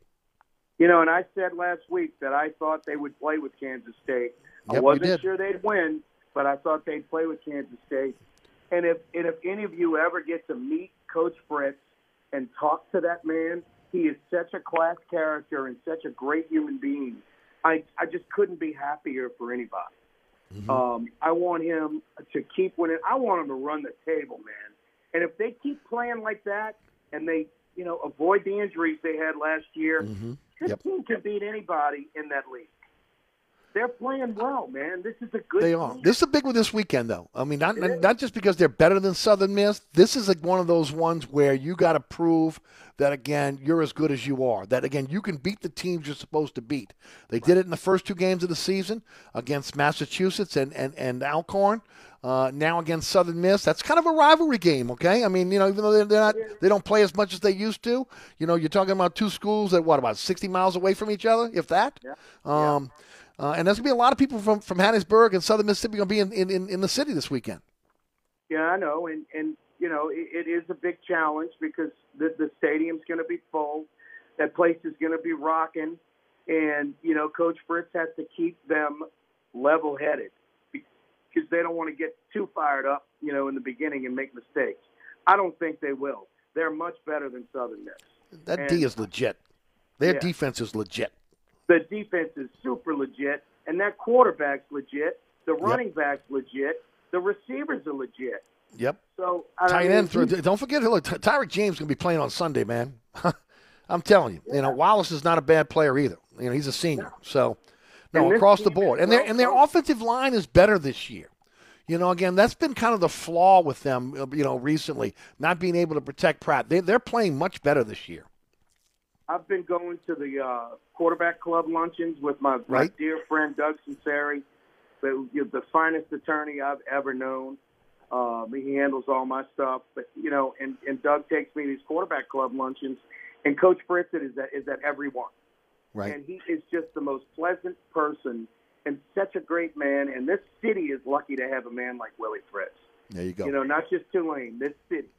You know, and I said last week that I thought they would play with Kansas State. I Yep, you wasn't sure they'd win, but I thought they'd play with Kansas State. And if and if any of you ever get to meet Coach Fritz and talk to that man, he is such a class character and such a great human being. I I just couldn't be happier for anybody. Um, I want him to keep winning. I want him to run the table, man. And if they keep playing like that and they, you know, avoid the injuries they had last year, this team can beat anybody in that league. They're playing well, man. This is a good. They are. team. This is a big one this weekend, though. I mean, not not just because they're better than Southern Miss. This is like one of those ones where you got to prove that again you're as good as you are. That again you can beat the teams you're supposed to beat. They did it in the first two games of the season against Massachusetts and and and Alcorn. Uh, now against Southern Miss, that's kind of a rivalry game, okay? I mean, you know, even though they're not, they don't play as much as they used to. You know, you're talking about two schools that what about 60 miles away from each other, if that. Um, uh, and there's gonna be a lot of people from, from Hattiesburg and Southern Mississippi gonna be in, in, in, the city this weekend. Yeah, I know, and and you know it, it is a big challenge because the the stadium's going to be full, that place is going to be rocking, and you know Coach Fritz has to keep them level-headed because they don't want to get too fired up, you know, in the beginning and make mistakes. I don't think they will. They're much better than Southern Miss. That And D is legit. Their Yeah. defense is legit. The defense is super legit, and that quarterback's legit. The running back's legit. The receivers are legit. Yep. So I Tight mean, end. Throw, don't forget, look, Ty- Tyreek James gonna be playing on Sunday, man. (laughs) I'm telling you. You know, Wallace is not a bad player either. You know, he's a senior. So, no, across the board, and their and their offensive line is better this year. You know, again, that's been kind of the flaw with them. uh, You know, recently not being able to protect Pratt. They they're playing much better this year. I've been going to the uh, quarterback club luncheons with my, my dear friend Doug Sinceri, the, the finest attorney I've ever known. Um, he handles all my stuff, but you know, and, and Doug takes me to these quarterback club luncheons, and Coach Fritz is at is at every one, Right. and he is just the most pleasant person and such a great man. And this city is lucky to have a man like Willie Fritz. There you go. You know, not just Tulane, this city.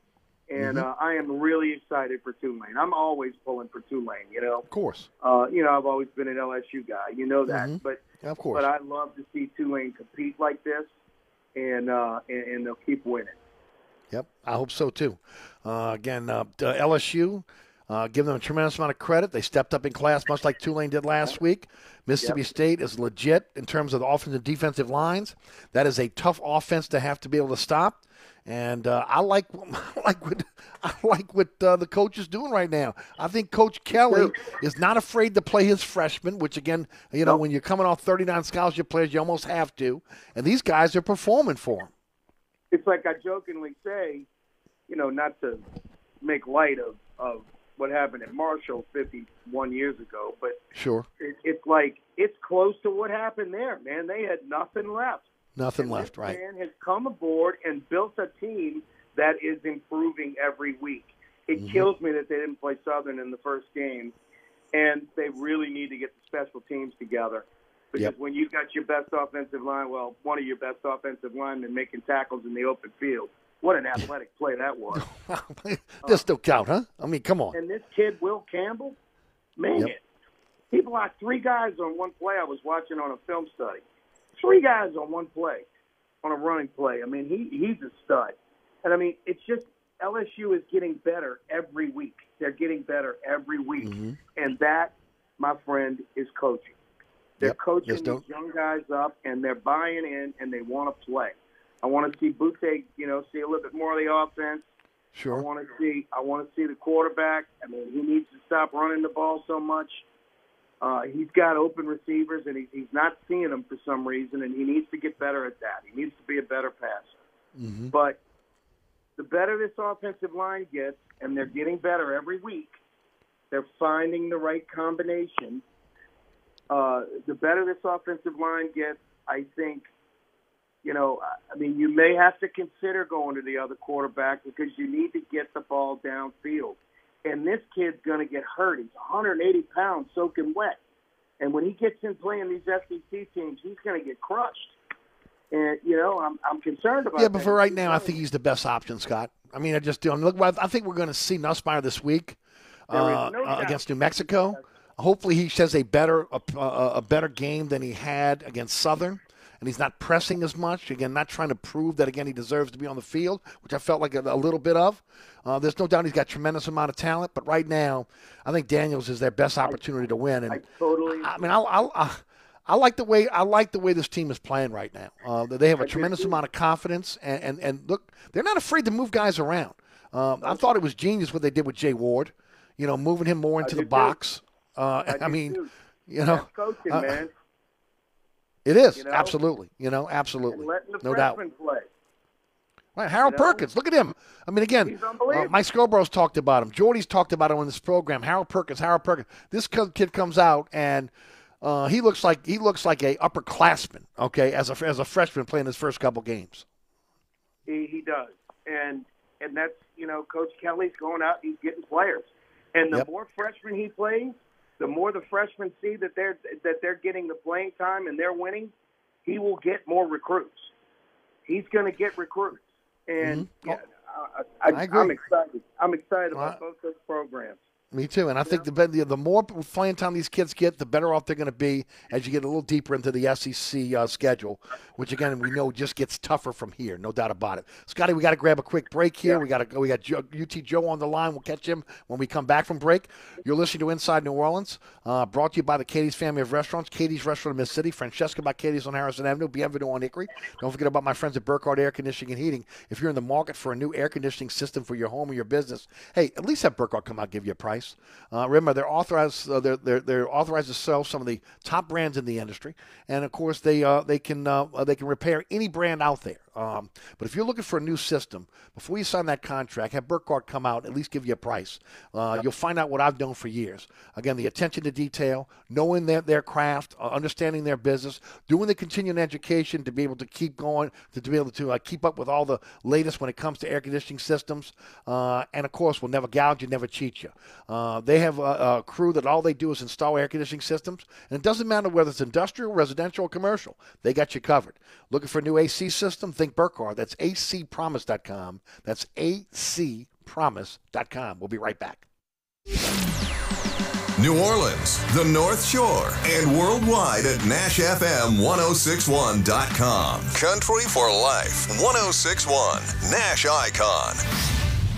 And Mhm. uh, I am really excited for Tulane. I'm always pulling for Tulane. You know, of course. uh, you know, I've always been an LSU guy. You know that, Mhm. but Of course. but I love to see Tulane compete like this, and uh, and, and they'll keep winning. Yep, I hope so too. Uh, again, uh, LSU, uh, give them a tremendous amount of credit. They stepped up in class, much like Tulane did last week. Mississippi Yep. State is legit in terms of the offensive and defensive lines. That is a tough offense to have to be able to stop. And uh, I like (laughs) I like what I like what uh, the coach is doing right now. I think Coach Kelly is not afraid to play his freshmen, which again, you know, when you're coming off 39 scholarship players, you almost have to. And these guys are performing for him. It's like I jokingly say, you know, not to make light of of what happened at Marshall 51 years ago, but Sure, it, it's like it's close to what happened there, man. They had nothing left. nothing left, right? man has come aboard and built a team that is improving every week. It Mm-hmm. kills me that they didn't play Southern in the first game, and they really need to get the special teams together. Because Yep. when you've got your best offensive line, well, one of your best offensive linemen making tackles in the open field, what an athletic play that was. (laughs) This still count, huh? I mean, come on. And this kid, Will Campbell, man, Yep. he blocked three guys on one play. I was watching on a film study. Three guys on one play, on a running play. I mean, he he's a stud. And I mean, it's just LSU is getting better every week. They're getting better every week, Mm-hmm. and that, my friend, is coaching. They're Yep. coaching Yes, these young guys up, and they're buying in, and they want to play. I want to see Butte, you know, see a little bit more of the offense. Sure. I want to see. I want to see the quarterback. I mean, he needs to stop running the ball so much. Uh, he's got open receivers, and he, he's not seeing them for some reason, and he needs to get better at that. He needs to be a better passer. Mm-hmm. But the better this offensive line gets, and they're getting better every week, They're finding the right combination. Uh, the better this offensive line gets, I think, you know, I mean, you may have to consider going to the other quarterback because you need to get the ball downfield. And this kid's going to get hurt. He's 180 pounds, soaking wet. And when he gets in playing these SEC teams, he's going to get crushed. And you know, I'm I'm concerned about. Yeah, but that. for right now, I think he's the best option, Scott. I mean, I just do. Look, I think we're going to see Nussmeier this week uh, no uh, against New Mexico. Hopefully, he has a better a, a better game than he had against Southern, and he's not pressing as much. Again, not trying to prove that again he deserves to be on the field, which I felt like a, a little bit of. Uh, there's no doubt he's got tremendous amount of talent, but right now, I think Daniels is their best opportunity to win. And totally. I mean, I'll, I'll, I, I like the way I like the way this team is playing right now. Uh, they have a tremendous amount of confidence, and, and, and look, they're not afraid to move guys around. Um, I thought it was genius what they did with Jay Ward, you know, moving him more into the box. Uh, I (laughs) I, mean, too. you know, coaching, uh, man. It is You know? absolutely, you know, absolutely, letting the no doubt. play. Right, Harold You know? Perkins. Look at him. I mean, again, uh. Mike Scoborough's talked about him. Jordy's talked about him in this program. Harold Perkins. Harold Perkins. This kid comes out and uh, he looks like he looks like a upperclassman. Okay, as a as a freshman playing his first couple games. He, he does, and and that's you know, Coach Kelly's going out. He's getting players, and the Yep. more freshmen he plays, the more the freshmen see that they're that they're getting the playing time and they're winning. He will get more recruits. He's going to get recruits, and yeah, I, I, Mm-hmm. I agree. I'm excited. I'm excited Well, about both those programs. Me too, and I think the, the the more playing time these kids get, the better off they're going to be as you get a little deeper into the SEC uh, schedule, which again we know just gets tougher from here, no doubt about it. Scotty, we got to grab a quick break here. We got to go. We got Joe, UT Joe on the line. We'll catch him when we come back from break. You're listening to Inside New Orleans, uh, brought to you by the Katie's family of restaurants. Katie's Restaurant in Mid-City, Francesca by Katie's on Harrison Avenue, Bienvenue on Hickory. Don't forget about my friends at Burkhardt Air Conditioning and Heating. If you're in the market for a new air conditioning system for your home or your business, hey, at least have Burkhardt come out and give you a price. Uh, remember, they're authorized. Uh, they're, they're they're authorized to sell some of the top brands in the industry, and of course they uh, they can uh, they can repair any brand out there. Um, but if you're looking for a new system, before you sign that contract, have Burkhardt come out at least give you a price. Uh, You'll find out what I've known for years. Again, the attention to detail, knowing their, their craft, uh, understanding their business, doing the continuing education to be able to keep going, to, to be able to uh, keep up with all the latest when it comes to air conditioning systems, uh, and of course, we'll never gouge you, never cheat you. Uh, they have a, a crew that all they do is install air conditioning systems, and it doesn't matter whether it's industrial, residential, or commercial. They got you covered. Looking for a new AC system? Think Burkhardt. That's acpromise.com. That's acpromise.com. We'll be right back. New Orleans, the North Shore, and worldwide at NashFM1061.com. Country for Life 1061, Nash Icon.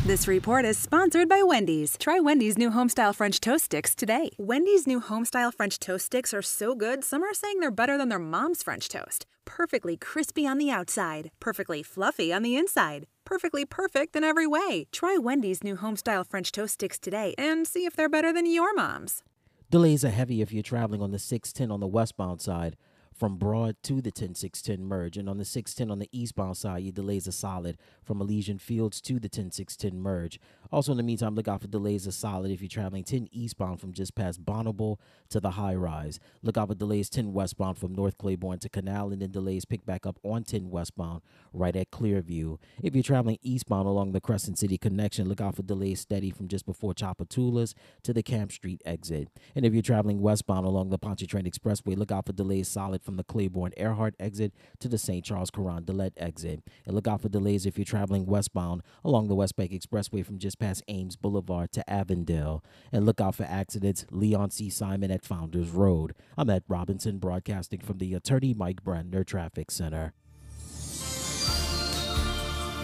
This report is sponsored by Wendy's. Try Wendy's new homestyle French toast sticks today. Wendy's new homestyle French toast sticks are so good, some are saying they're better than their mom's French toast. Perfectly crispy on the outside, perfectly fluffy on the inside, perfectly perfect in every way. Try Wendy's new homestyle French toast sticks today and see if they're better than your mom's. Delays are heavy if you're traveling on the 610 on the westbound side from Broad to the 10610 merge. And on the 610 on the eastbound side, your delays are solid from Elysian Fields to the 10610 merge. Also, in the meantime, look out for delays are solid if you're traveling 10 eastbound from just past Bonneville to the high rise. Look out for delays 10 westbound from North Claiborne to Canal, and then delays pick back up on 10 westbound right at Clearview. If you're traveling eastbound along the Crescent City connection, look out for delays steady from just before Tchoupitoulas to the Camp Street exit. And if you're traveling westbound along the Pontchartrain Expressway, look out for delays solid from the Claiborne Earhart exit to the St. Charles Carondelet exit. And look out for delays if you're traveling westbound along the West Bank Expressway from just past Ames Boulevard to Avondale. And look out for accidents Leon C. Simon at Founders Road. I'm Ed Robinson, broadcasting from the Attorney Mike Brandner Traffic Center.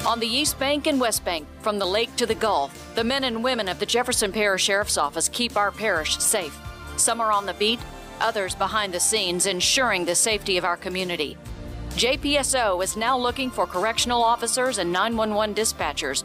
On the East Bank and West Bank, from the lake to the Gulf, the men and women of the Jefferson Parish Sheriff's Office keep our parish safe. Some are on the beat, others behind the scenes, ensuring the safety of our community. JPSO is now looking for correctional officers and 911 dispatchers.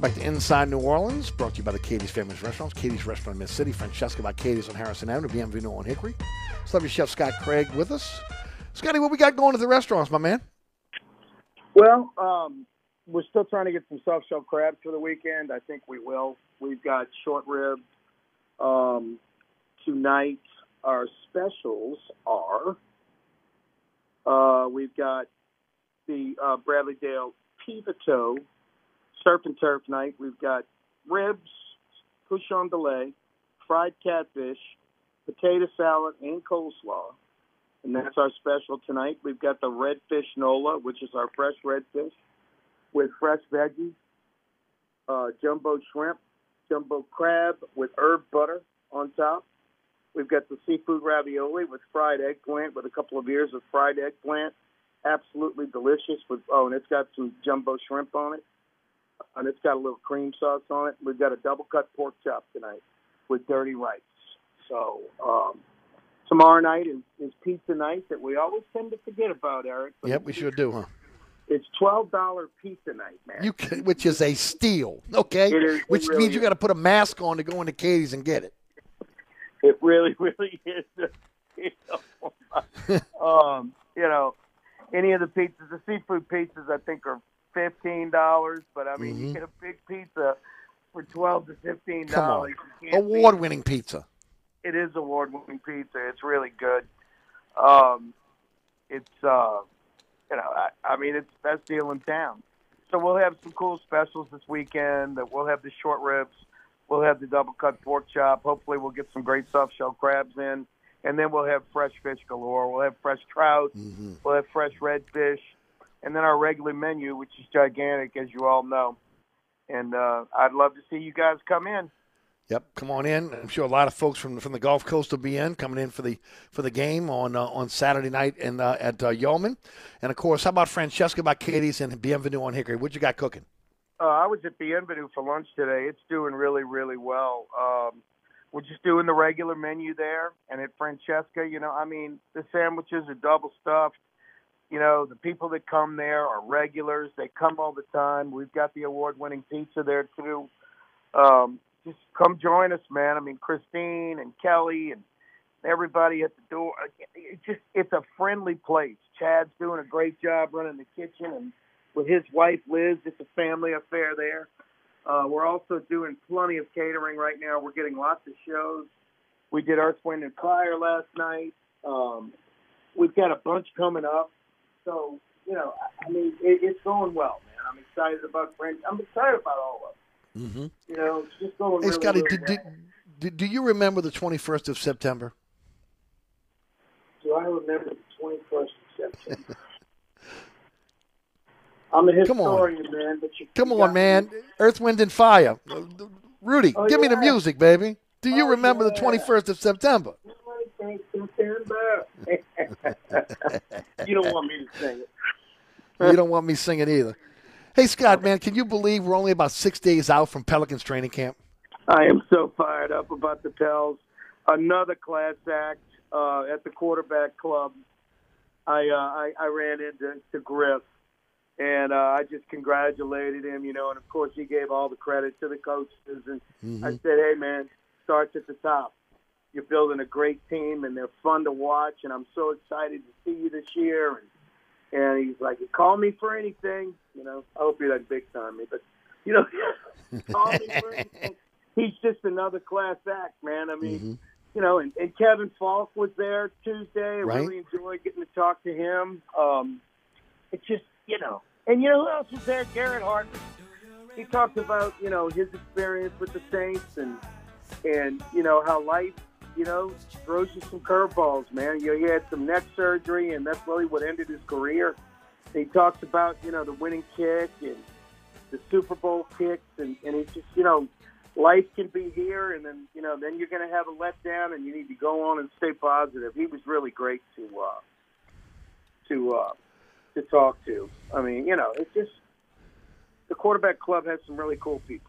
Back to Inside New Orleans, brought to you by the Katie's Famous Restaurants. Katie's Restaurant in Mid-City, Francesca by Katie's on Harrison Avenue, Bienvenue on Hickory. Celebrity Chef Scott Craig with us. Scotty, what we got going to the restaurants, my man? Well, um, we're still trying to get some soft shell crabs for the weekend. I think we will. We've got short rib. Um, tonight, our specials are uh, we've got the uh, Bradley Dale Pivoto surf and turf night. We've got ribs, cochon de lait, fried catfish, potato salad, and coleslaw. And that's our special tonight. We've got the redfish nola, which is our fresh redfish with fresh veggies, uh, jumbo shrimp, jumbo crab with herb butter on top. We've got the seafood ravioli with fried eggplant with a couple of ears of fried eggplant. Absolutely delicious with oh, and it's got some jumbo shrimp on it and it's got a little cream sauce on it. We've got a double cut pork chop tonight with dirty rice. So um, tomorrow night is, is pizza night that we always tend to forget about, Eric. Yep, we sure do, huh? It's twelve dollar pizza night, man. You can, which is a steal, okay? It is- it which really means you got to put a mask on to go into Katie's and get it. It really, (laughs) really is. You (laughs) know, um, you know, any of the pizzas, the seafood pizzas, I think are fifteen dollars. But I mean, you Mhm. get a big pizza for twelve to fifteen dollars. You can't beat it. award-winning pizza. it is award-winning pizza. It's really good. Um, it's uh, you know, I, I mean, it's the best deal in town. So we'll have some cool specials this weekend. That we'll have the short ribs, we'll have the double cut pork chop. Hopefully, we'll get some great soft shell crabs in, and then we'll have fresh fish galore. We'll have fresh trout. We'll have fresh redfish, and then our regular menu, which is gigantic, as you all know. And uh, I'd love to see you guys come in. Yep, come on in. I'm sure a lot of folks from from the Gulf Coast will be in, coming in for the for the game on uh, on Saturday night in, uh, at uh, Yulman. And of course, how about Francesca by Katie's and Bienvenue on Hickory? What you got cooking? Uh, I was at Bienvenue for lunch today. It's doing really, really well. Um, we're just doing the regular menu there, and at Francesca, you know, I mean, the sandwiches are double stuffed. You know, the people that come there are regulars. They come all the time. We've got the award-winning pizza there too. Um, just come join us, man. I mean, Christine and Kelly and everybody at the door. It's just it's a friendly place. Chad's doing a great job running the kitchen, and with his wife Liz, it's a family affair there. Uh, we're also doing plenty of catering right now. We're getting lots of shows. We did Earth, Wind, and Fire last night. Um, we've got a bunch coming up. So, you know, I- I mean, it, it's going well, man. I'm excited about French. I'm excited about all of it. Mm-hmm. You know, it's just going Hey, really, Scotty, really do, do, well. do, do you remember the 21st of September? Do I remember the 21st of September? (laughs) I'm a Come on. historian, man. But you Come you on, man. me. Earth, Wind, and Fire. Rudy, Oh, give me the music, baby. Do you Oh, remember the 21st of September? September. (laughs) you don't want me to sing it. you don't want me singing either. Hey, Scott, man, can you believe we're only about six days out from Pelicans training camp? I am so fired up about the Pels. Another class act uh, at the quarterback club. I uh, I, I ran into to Griff, and uh, I just congratulated him. You know, and of course he gave all the credit to the coaches. And I Mhm. said, "Hey, man, starts at the top. You're building a great team, and they're fun to watch. And I'm so excited to see you this year." And and he's like, "Call me for anything." You know, I hope he doesn't big time me, but you know, (laughs) call me for (laughs) anything. He's just another class act, man. I mean, Mm-hmm. you know, and, and Kevin Falk was there Tuesday. I Right. really enjoyed getting to talk to him. Um, it's just, you know, and you know who else was there? Garrett Hartley. He talked about, you know, his experience with the Saints and and you know how life, you know, throws you some curveballs, man. You know, he had some neck surgery, and that's really what ended his career. He talks about, you know, the winning kick and the Super Bowl kicks, and and it's just, you know, life can be here, and then you know, then you're going to have a letdown, and you need to go on and stay positive. He was really great to uh, to uh, to talk to. I mean, you know, it's just the quarterback club has some really cool people.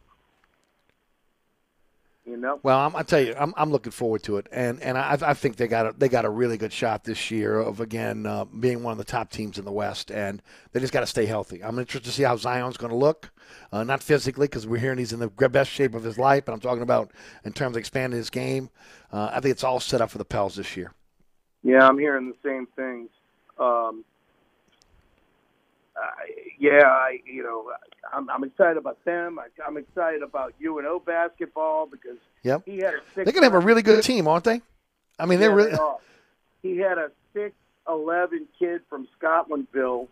You know, Well, I'm, I tell you, I'm, I'm looking forward to it, and and I, I think they got a, they got a really good shot this year of again uh, being one of the top teams in the West, and they just got to stay healthy. I'm interested to see how Zion's going to look, uh, not physically because we're hearing he's in the best shape of his life, but I'm talking about in terms of expanding his game. Uh, I think it's all set up for the Pels this year. Yeah, I'm hearing the same things. Um, I yeah, I you know, I'm, I'm excited about them. I, I'm excited about UNO basketball because Yep, he had a six. they're to have a really good team, aren't they? I mean, they're Yeah, really. they are. He had a six eleven kid from Scotlandville,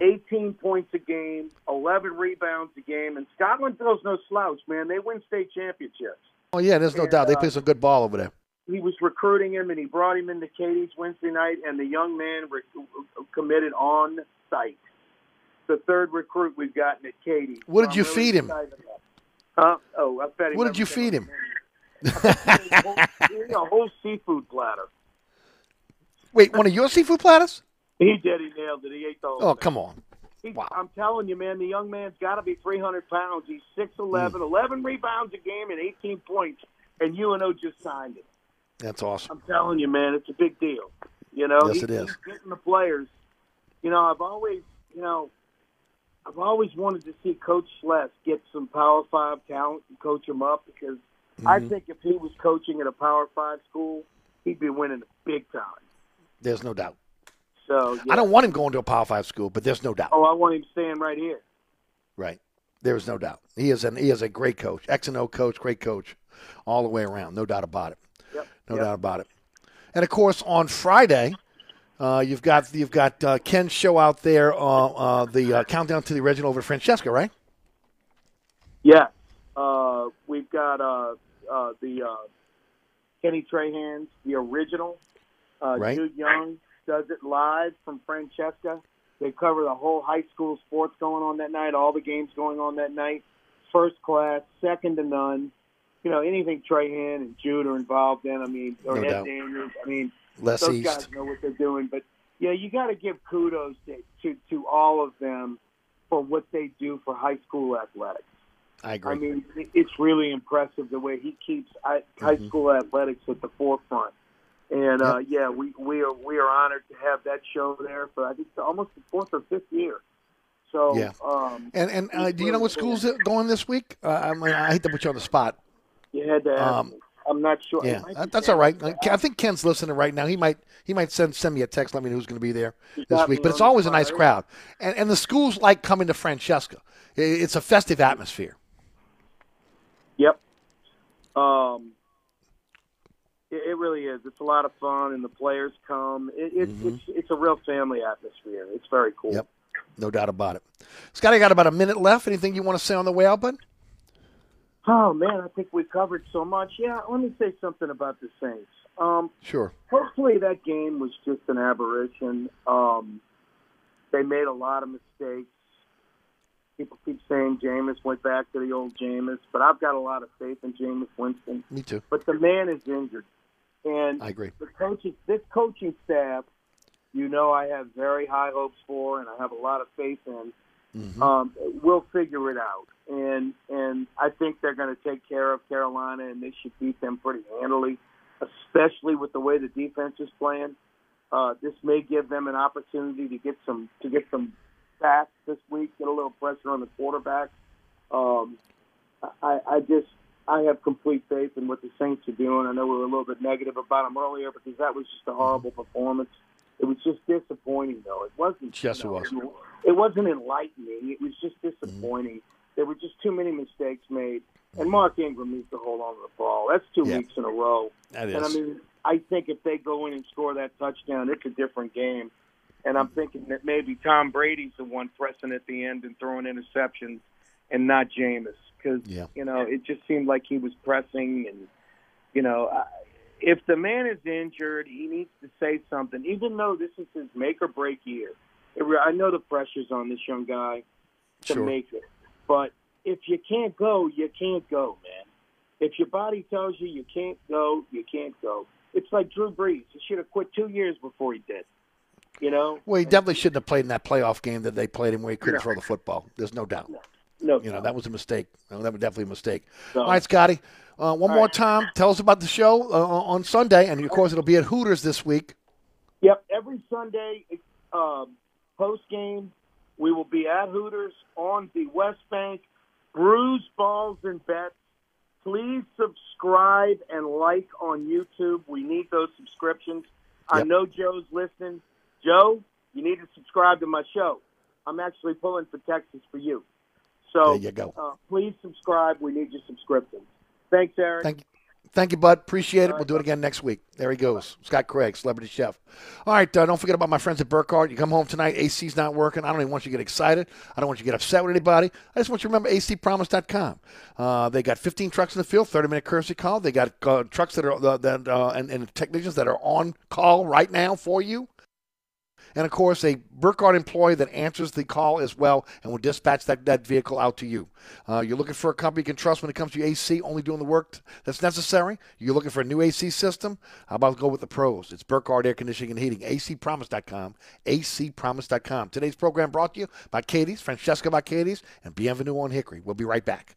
eighteen points a game, eleven rebounds a game, and Scotlandville's no slouch, man. They win state championships. Oh yeah, there's no And, doubt they uh, play some good ball over there. He was recruiting him, and he brought him into Katie's Wednesday night, and the young man re- committed on site. The third recruit we've gotten at Katie's. What did you really feed him? Huh? Oh, I fed him. What did you feed him? a (laughs) whole, a whole seafood platter. Wait, one of your seafood platters? He did. He nailed it. He ate the whole. Oh, thing. come on. He, I'm telling you, man, the young man's got to be 300 pounds. He's 6'11", Hmm. 11 rebounds a game, and 18 points. And UNO just signed him. That's awesome. I'm telling you, man, it's a big deal. You know, Yes, He- it is. he's getting the players. You know, I've always, you know, I've always wanted to see Coach Sless get some Power Five talent and coach him up because I Mhm. think if he was coaching at a Power Five school, he'd be winning big time. There's no doubt. So yeah. I don't want him going to a Power Five school, but there's no doubt. Oh, I want him staying right here. Right. There is no doubt. He is an he is a great coach, X and O coach, great coach, all the way around. No doubt about it. Yep. No Yep. doubt about it. And of course, on Friday, uh, you've got you've got uh, Ken's show out there, uh, uh, the uh, countdown to the original over Francesca, right? Yeah, Uh, we've got uh, uh, the uh, Kenny Trahans, the original. Uh, Right. Jude Young does it live from Francesca. They cover the whole high school sports going on that night, all the games going on that night. First class, second to none. You know, anything Trahan and Jude are involved in. I mean, or No Ed doubt. Daniels. I mean, Les those East. guys know what they're doing. But yeah, you got to give kudos to, to to all of them for what they do for high school athletics. I agree. I mean, it's really impressive the way he keeps high high Mhm. school athletics at the forefront. And uh, yeah, we we are we are honored to have that show there for I think almost the fourth or fifth year. So Yeah. um, And and uh, do you know what schools going this week? Uh, I mean, I hate to put you on the spot. You had to. Ask Um. I'm not sure. Yeah, might that- be that's all right. I think Ken's listening right now. He might he might send send me a text, let me know who's going to be there this week. But it's always a nice crowd, and and the schools like coming to Francesca. It's a festive atmosphere. Yep. Um, it, it really is. It's a lot of fun, and the players come. It, it, Mhm. It's it's a real family atmosphere. It's very cool. Yep, no doubt about it. Scotty, got about a minute left. Anything you want to say on the way out, bud? Oh man, I think we covered so much. Yeah, let me say something about the Saints. Um, Sure. hopefully that game was just an aberration. Um, they made a lot of mistakes. People keep saying Jameis went back to the old Jameis, but I've got a lot of faith in Jameis Winston. Me too. But the man is injured, and I agree. the coaches, this coaching staff, you know, I have very high hopes for, and I have a lot of faith in. Mm-hmm. Um, we'll figure it out, and and I think they're going to take care of Carolina, and they should beat them pretty handily, especially with the way the defense is playing. Uh, this may give them an opportunity to get some to get some sacks this week, get a little pressure on the quarterback. Um, I, I just I have complete faith in what the Saints are doing. I know we were a little bit negative about them earlier because that was just a horrible performance. It was just disappointing, though. It wasn't. Yes, you it was. It wasn't enlightening. It was just disappointing. There were just too many mistakes made, and mm-hmm. Mark Ingram needs to hold on to the ball. That's two Yeah. weeks in a row. That And I mean, I think if they go in and score that touchdown, it's a different game. And I'm thinking that maybe Tom Brady's the one pressing at the end and throwing interceptions, and not Jameis, because Yeah. you know it just seemed like he was pressing, and you know, if the man is injured, he needs to say something. Even though this is his make or break year, I know the pressure's on this young guy to Sure. make it, but if you can't go, you can't go, man. If your body tells you you can't go, you can't go. It's like Drew Brees. He should have quit two years before he did. You know? Well, he definitely shouldn't have played in that playoff game that they played him where he couldn't No. throw the football. There's no doubt. No, you know that was a mistake. No, that was definitely a mistake. So- All right, Scotty. Uh, one more right. time. Tell us about the show uh, on Sunday, and of course it'll be at Hooters this week. Yep, every Sunday um, post game, we will be at Hooters on the West Bank. Brews, balls, and bets. Please subscribe and like on YouTube. We need those subscriptions. I know Joe's listening. Joe, you need to subscribe to my show. I'm actually pulling for Texas for you. So There you go. Uh, please subscribe. We need your subscriptions. Thanks, Eric. Thank you. Thank you, Bud. Appreciate it. We'll do it again next week. There he goes. Scott Craig, celebrity chef. All right, uh, don't forget about my friends at Burkhardt. You come home tonight, AC's not working. I don't even want you to get excited. I don't want you to get upset with anybody. I just want you to remember acpromise.com. Uh, they got 15 trucks in the field, 30 minute courtesy call. They got uh, trucks that are uh, that uh, and, and technicians that are on call right now for you. And of course, a Burkhardt employee that answers the call as well and will dispatch that, that vehicle out to you. Uh, you're looking for a company you can trust when it comes to your AC, only doing the work that's necessary. You're looking for a new AC system. How about go with the pros? It's Burkhardt Air Conditioning and Heating, acpromise.com, acpromise.com. Today's program brought to you by Katie's, Francesca by Katie's, and Bienvenue on Hickory. We'll be right back.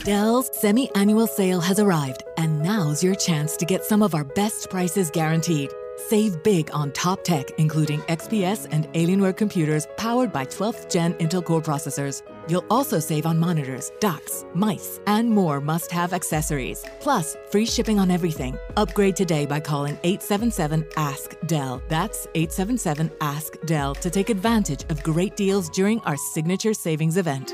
Dell's semi annual sale has arrived, and now's your chance to get some of our best prices guaranteed. Save big on top tech, including XPS and Alienware computers powered by 12th gen Intel Core processors. You'll also save on monitors, docks, mice, and more must have accessories. Plus, free shipping on everything. Upgrade today by calling 877 Ask Dell. That's 877 Ask Dell to take advantage of great deals during our signature savings event.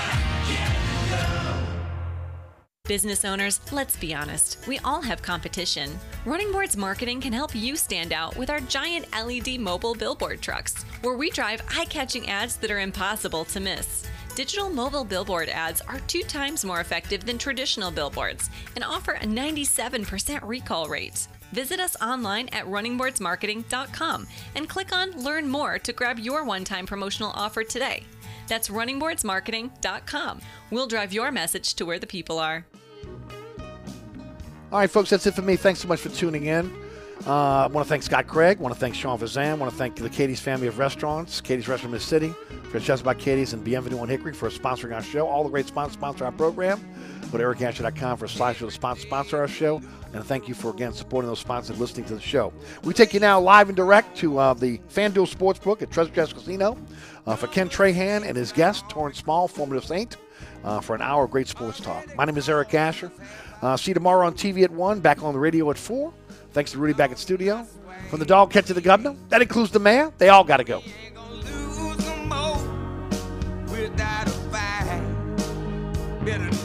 Business owners, let's be honest, we all have competition. Running Boards Marketing can help you stand out with our giant LED mobile billboard trucks, where we drive eye catching ads that are impossible to miss. Digital mobile billboard ads are two times more effective than traditional billboards and offer a 97% recall rate. Visit us online at runningboardsmarketing.com and click on Learn More to grab your one time promotional offer today. That's runningboardsmarketing.com. We'll drive your message to where the people are. All right, folks, that's it for me. Thanks so much for tuning in. Uh, I want to thank Scott Craig. I want to thank Sean Fazende. I want to thank the Katie's family of restaurants, Katie's Restaurant in the City, Francesca by Katie's, and Bienvenue on Hickory for sponsoring our show. All the great sponsors sponsor our program. Go to ericasher.com for a slash to sponsor, sponsor our show. And thank you for, again, supporting those sponsors and listening to the show. We take you now live and direct to uh, the FanDuel Sportsbook at Treasure Chest Casino uh, for Ken Trahan and his guest, Torrance Small, former Saint, uh, for an hour of great sports talk. My name is Eric Asher. Uh, see you tomorrow on TV at 1, back on the radio at 4. Thanks to Rudy back at studio. From the dog catcher to the governor, that includes the mayor. They all got to go. Better